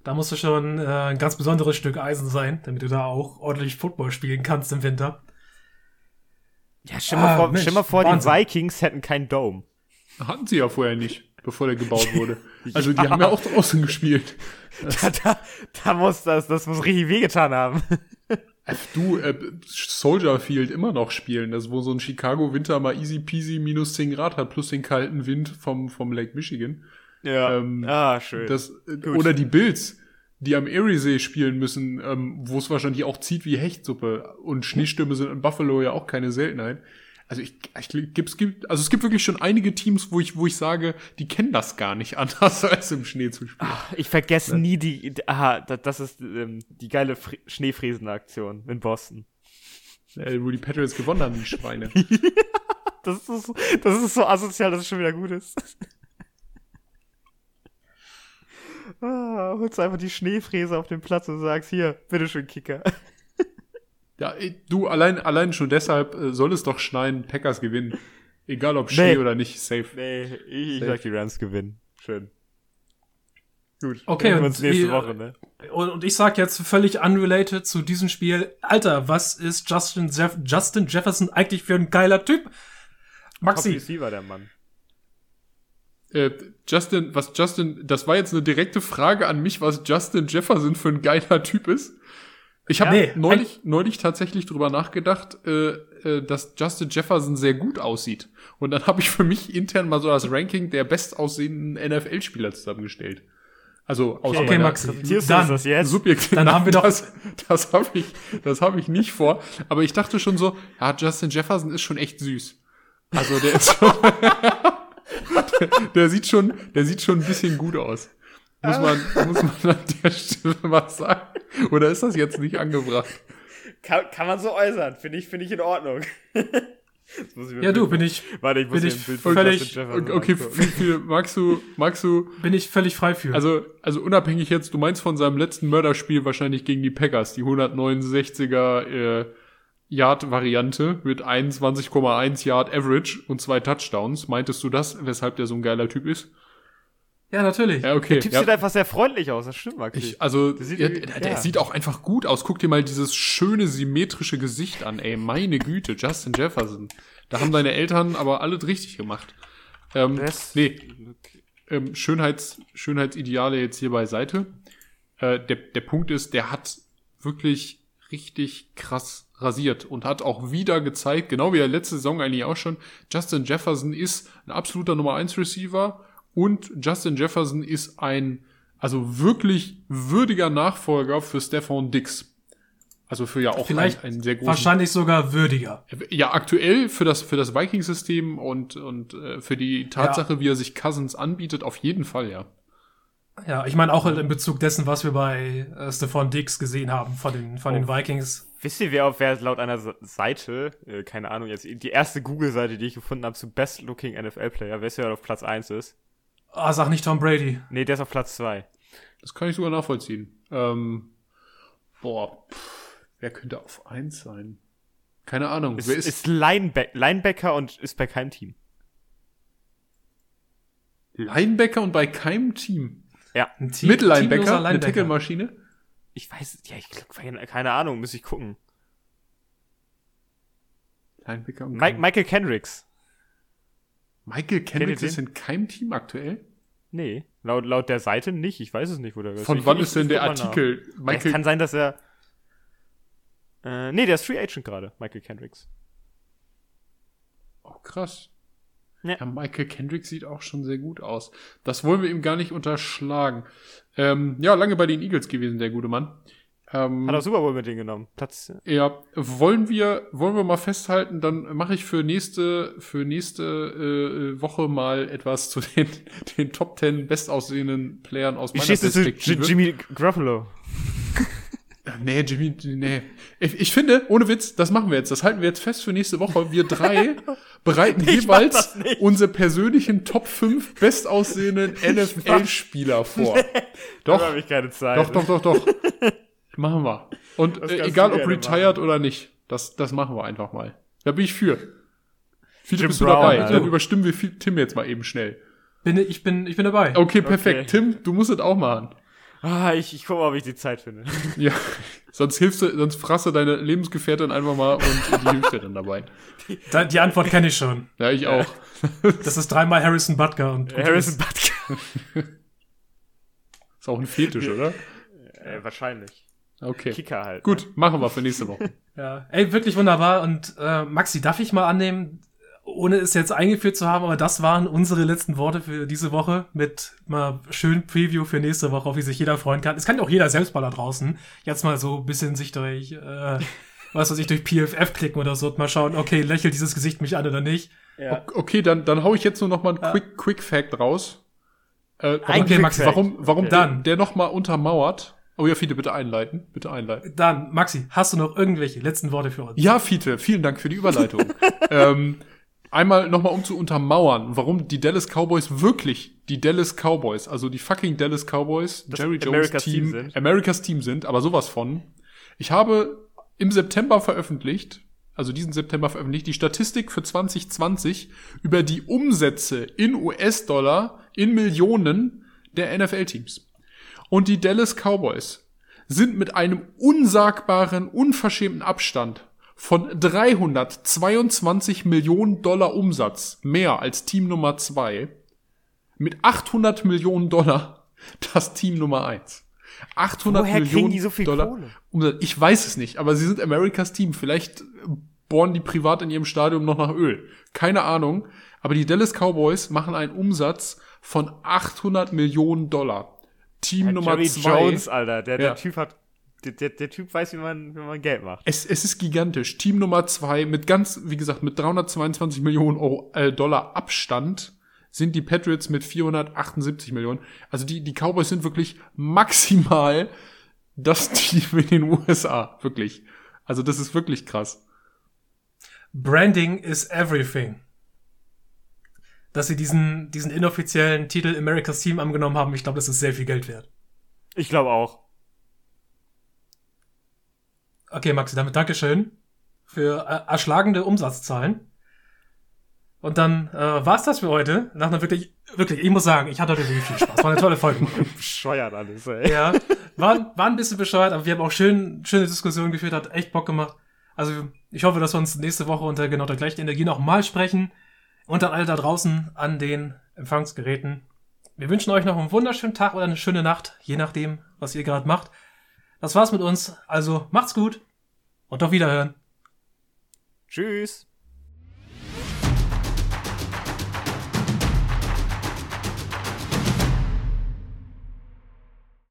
da musst du schon äh, ein ganz besonderes Stück Eisen sein, damit du da auch ordentlich Football spielen kannst im Winter. Ja, stell mal ah, vor, Mensch, stell mal vor die Vikings hätten keinen Dome. Hatten sie ja vorher nicht, bevor der gebaut wurde. [laughs] Also die ja. haben ja auch draußen gespielt. [laughs] Da, da, da, muss das, das muss richtig wehgetan haben. [laughs] Du, äh, Soldier Field immer noch spielen, das wo so ein Chicago Winter mal easy peasy minus 10 Grad hat, plus den kalten Wind vom, vom Lake Michigan. Ja. Ähm, ah, schön. Das, oder die Bills, die am Eriesee spielen müssen, ähm, wo es wahrscheinlich auch zieht wie Hechtsuppe. Und Schneestürme sind in Buffalo ja auch keine Seltenheit also ich, ich gibt's gibt also es gibt wirklich schon einige Teams, wo ich wo ich sage, die kennen das gar nicht [laughs] anders als im Schnee zu spielen. Ach, ich vergesse ja. nie die aha, das ist ähm, die geile Schneefriesen-Aktion in Boston. Wo die Patriots gewonnen haben, die Schweine. [laughs] das ist so, das ist so asozial, dass es schon wieder gut ist. ah, holst einfach die Schneefräse auf den Platz und sagst, hier, bitteschön, Kicker. Ja, du, allein, allein schon deshalb äh, soll es doch schneien, Packers gewinnen. Egal ob Schnee nee. oder nicht, safe. Nee, ich, ich sag, die Rams gewinnen. Schön. Gut. Okay, und, nächste Woche, ne? und ich sag jetzt völlig unrelated zu diesem Spiel, Alter, was ist Justin, Jeff Justin Jefferson eigentlich für ein geiler Typ? Maxi. Top war der Mann. Äh, Justin, was Justin, das war jetzt eine direkte Frage an mich, was Justin Jefferson für ein geiler Typ ist. Ich habe ja, nee, neulich, neulich tatsächlich drüber nachgedacht, äh, äh, dass Justin Jefferson sehr gut aussieht. Und dann habe ich für mich intern mal so das Ranking der bestaussehenden NFL-Spieler zusammengestellt. Also aus okay, meiner Max, dann, das jetzt? Subjektiv. Dann haben wir doch das, das habe ich, das habe ich nicht vor. Aber ich dachte schon so, ja, Justin Jefferson ist schon echt süß. Also der ist schon, [laughs] der, der sieht schon, der sieht schon ein bisschen gut aus. Muss man, [laughs] muss man an der Stelle mal sagen. Oder ist das jetzt nicht angebracht? Kann, kann man so äußern. Finde ich, finde ich in Ordnung. [laughs] ja, du, bin ich, warte, ich muss bin ich völlig, okay, viel, viel, magst du, magst du, bin ich völlig frei für. Also, also unabhängig jetzt, du meinst von seinem letzten Mörderspiel wahrscheinlich gegen die Packers, die 169er, äh, Yard-Variante mit 21,1 Yard Average und zwei Touchdowns. Meintest du das, weshalb der so ein geiler Typ ist? Ja, natürlich. Ja, okay. Der Typ ja. sieht einfach sehr freundlich aus, das stimmt, Maxi. Ich, also, der sieht, ja, der, der sieht auch einfach gut aus. Guck dir mal dieses schöne, symmetrische Gesicht an, ey. Meine Güte, Justin Jefferson. Da haben deine Eltern aber alles richtig gemacht. Ähm, das, nee, ähm, Schönheits, Schönheitsideale jetzt hier beiseite. Äh, der, der Punkt ist, der hat wirklich richtig krass rasiert und hat auch wieder gezeigt, genau wie er letzte Saison eigentlich auch schon, Justin Jefferson ist ein absoluter Nummer 1 Receiver und Justin Jefferson ist ein, also wirklich würdiger Nachfolger für Stefan Dix. Also für ja auch Vielleicht ein, ein sehr großen, Wahrscheinlich sogar würdiger. Ja, aktuell für das, für das Vikings-System und, und äh, für die Tatsache, ja. wie er sich Cousins anbietet, auf jeden Fall, ja. Ja, ich meine auch in Bezug dessen, was wir bei äh, Stefan Dix gesehen haben von den, von oh. den Vikings. Wisst ihr, wer, wer laut einer Seite, äh, keine Ahnung, jetzt die erste Google-Seite, die ich gefunden habe, zu Best Looking NFL-Player, wer ist ja auf Platz 1 ist? Ah, sag nicht Tom Brady. Nee, der ist auf Platz zwei. Das kann ich sogar nachvollziehen. Ähm, boah, pff, wer könnte auf eins sein? Keine Ahnung. Ist, wer ist, ist Lineback Linebacker und ist bei keinem Team. Linebacker und bei keinem Team? Ja. Ein Team, Mit Linebacker, Linebacker. eine Tickelmaschine? Ich weiß, ja, ich keine Ahnung, muss ich gucken. Linebacker und Mike, Michael Kendricks. Michael Kendricks ist in keinem Team aktuell? Nee, laut, laut der Seite nicht. Ich weiß es nicht, wo der ist. Von ich, wann ich, ist denn der Artikel? Michael es kann sein, dass er. Äh, nee, der ist Free Agent gerade, Michael Kendricks. Oh, krass. Ja. ja. Michael Kendrick sieht auch schon sehr gut aus. Das wollen wir ihm gar nicht unterschlagen. Ähm, ja, lange bei den Eagles gewesen, der gute Mann. Ähm, Hat er Super Bowl mit denen genommen. Platz. Ja, wollen wir, wollen wir mal festhalten, dann mache ich für nächste, für nächste äh, Woche mal etwas zu den, [laughs] den Top 10 bestaussehenden Playern aus meiner Perspektive. Zu Jimmy Garoppolo. [laughs] Nee, Jimmy, nee. Ich, ich, finde, ohne Witz, das machen wir jetzt. Das halten wir jetzt fest für nächste Woche. Wir drei [laughs] bereiten jeweils unsere persönlichen Top 5 bestaussehenden NFL-Spieler vor. Nee, doch. Da habe ich keine Zeit. Doch, doch, doch, doch. Machen wir. Und äh, egal ob retired machen. oder nicht, das, das machen wir einfach mal. Da bin ich für. Viele bist du dabei. Also. Dann überstimmen wir Tim jetzt mal eben schnell. Bin, ich, bin, ich bin dabei. Okay, perfekt. Okay. Tim, du musst es auch machen. Ah, ich, ich gucke mal, ob ich die Zeit finde. Ja, sonst hilfst du, sonst frasse deine Lebensgefährtin einfach mal und die hilft dir dann dabei. Die, die Antwort kenne ich schon. Ja, ich auch. Das ist dreimal Harrison Butker und Harrison Butker. Ist auch ein Fetisch, oder? Äh, wahrscheinlich. Okay. Kicker halt. Gut, ne? machen wir für nächste Woche. [laughs] ja, ey, wirklich wunderbar. Und äh, Maxi, darf ich mal annehmen, ohne es jetzt eingeführt zu haben, aber das waren unsere letzten Worte für diese Woche mit mal schön Preview für nächste Woche, auf wie sich jeder freuen kann. Es kann ja auch jeder selbst mal da draußen jetzt mal so ein bisschen sich durch, äh, was weiß ich, durch PFF klicken oder so und mal schauen, okay, lächelt dieses Gesicht mich an oder nicht. Ja. Okay, dann, dann hau ich jetzt nur noch mal einen ja. Quick, Quick Fact raus. Äh, warum, okay, Maxi, warum, warum okay. dann der noch mal untermauert? Oh ja, Fiete, bitte einleiten. Bitte einleiten. Dann, Maxi, hast du noch irgendwelche letzten Worte für uns? Ja, Fiete, vielen Dank für die Überleitung. [laughs] ähm, einmal nochmal um zu untermauern, warum die Dallas Cowboys wirklich die Dallas Cowboys, also die fucking Dallas Cowboys, das Jerry Jones America's Team, Team sind. Americas Team sind, aber sowas von. Ich habe im September veröffentlicht, also diesen September veröffentlicht, die Statistik für 2020 über die Umsätze in US-Dollar in Millionen der NFL-Teams. Und die Dallas Cowboys sind mit einem unsagbaren, unverschämten Abstand von 322 Millionen Dollar Umsatz, mehr als Team Nummer zwei, mit 800 Millionen Dollar [laughs] das Team Nummer eins. 800 Woher Millionen die so viel Dollar Kohle? Umsatz. Ich weiß es nicht, aber sie sind Americas Team. Vielleicht bohren die privat in ihrem Stadion noch nach Öl. Keine Ahnung. Aber die Dallas Cowboys machen einen Umsatz von 800 Millionen Dollar. Team ja, Nummer Jerry zwei. Jones, Alter. Der, der Typ hat der, der, der, Typ weiß, wie man, wie man Geld macht. Es, es ist gigantisch. Team Nummer zwei mit ganz, wie gesagt, mit 322 Millionen Euro, äh, Dollar Abstand sind die Patriots mit 478 Millionen. Also die, die Cowboys sind wirklich maximal das [laughs] Team in den USA. Wirklich. Also das ist wirklich krass. Branding is everything. Dass sie diesen, diesen inoffiziellen Titel America's Team angenommen haben, ich glaube, das ist sehr viel Geld wert. Ich glaube auch. Okay, Maxi, damit Dankeschön für äh, erschlagende Umsatzzahlen. Und dann äh, war es das für heute. Nach einer wirklich, wirklich, ich muss sagen, ich hatte heute wirklich viel Spaß. War eine tolle Folge. [laughs] bescheuert alles, ey. Ja, war, war ein bisschen bescheuert, aber wir haben auch schön, schöne Diskussionen geführt, hat echt Bock gemacht. Also ich hoffe, dass wir uns nächste Woche unter genau der gleichen Energie nochmal sprechen. Und dann alle da draußen an den Empfangsgeräten. Wir wünschen euch noch einen wunderschönen Tag oder eine schöne Nacht, je nachdem, was ihr gerade macht. Das war's mit uns. Also macht's gut und auf Wiederhören. Tschüss.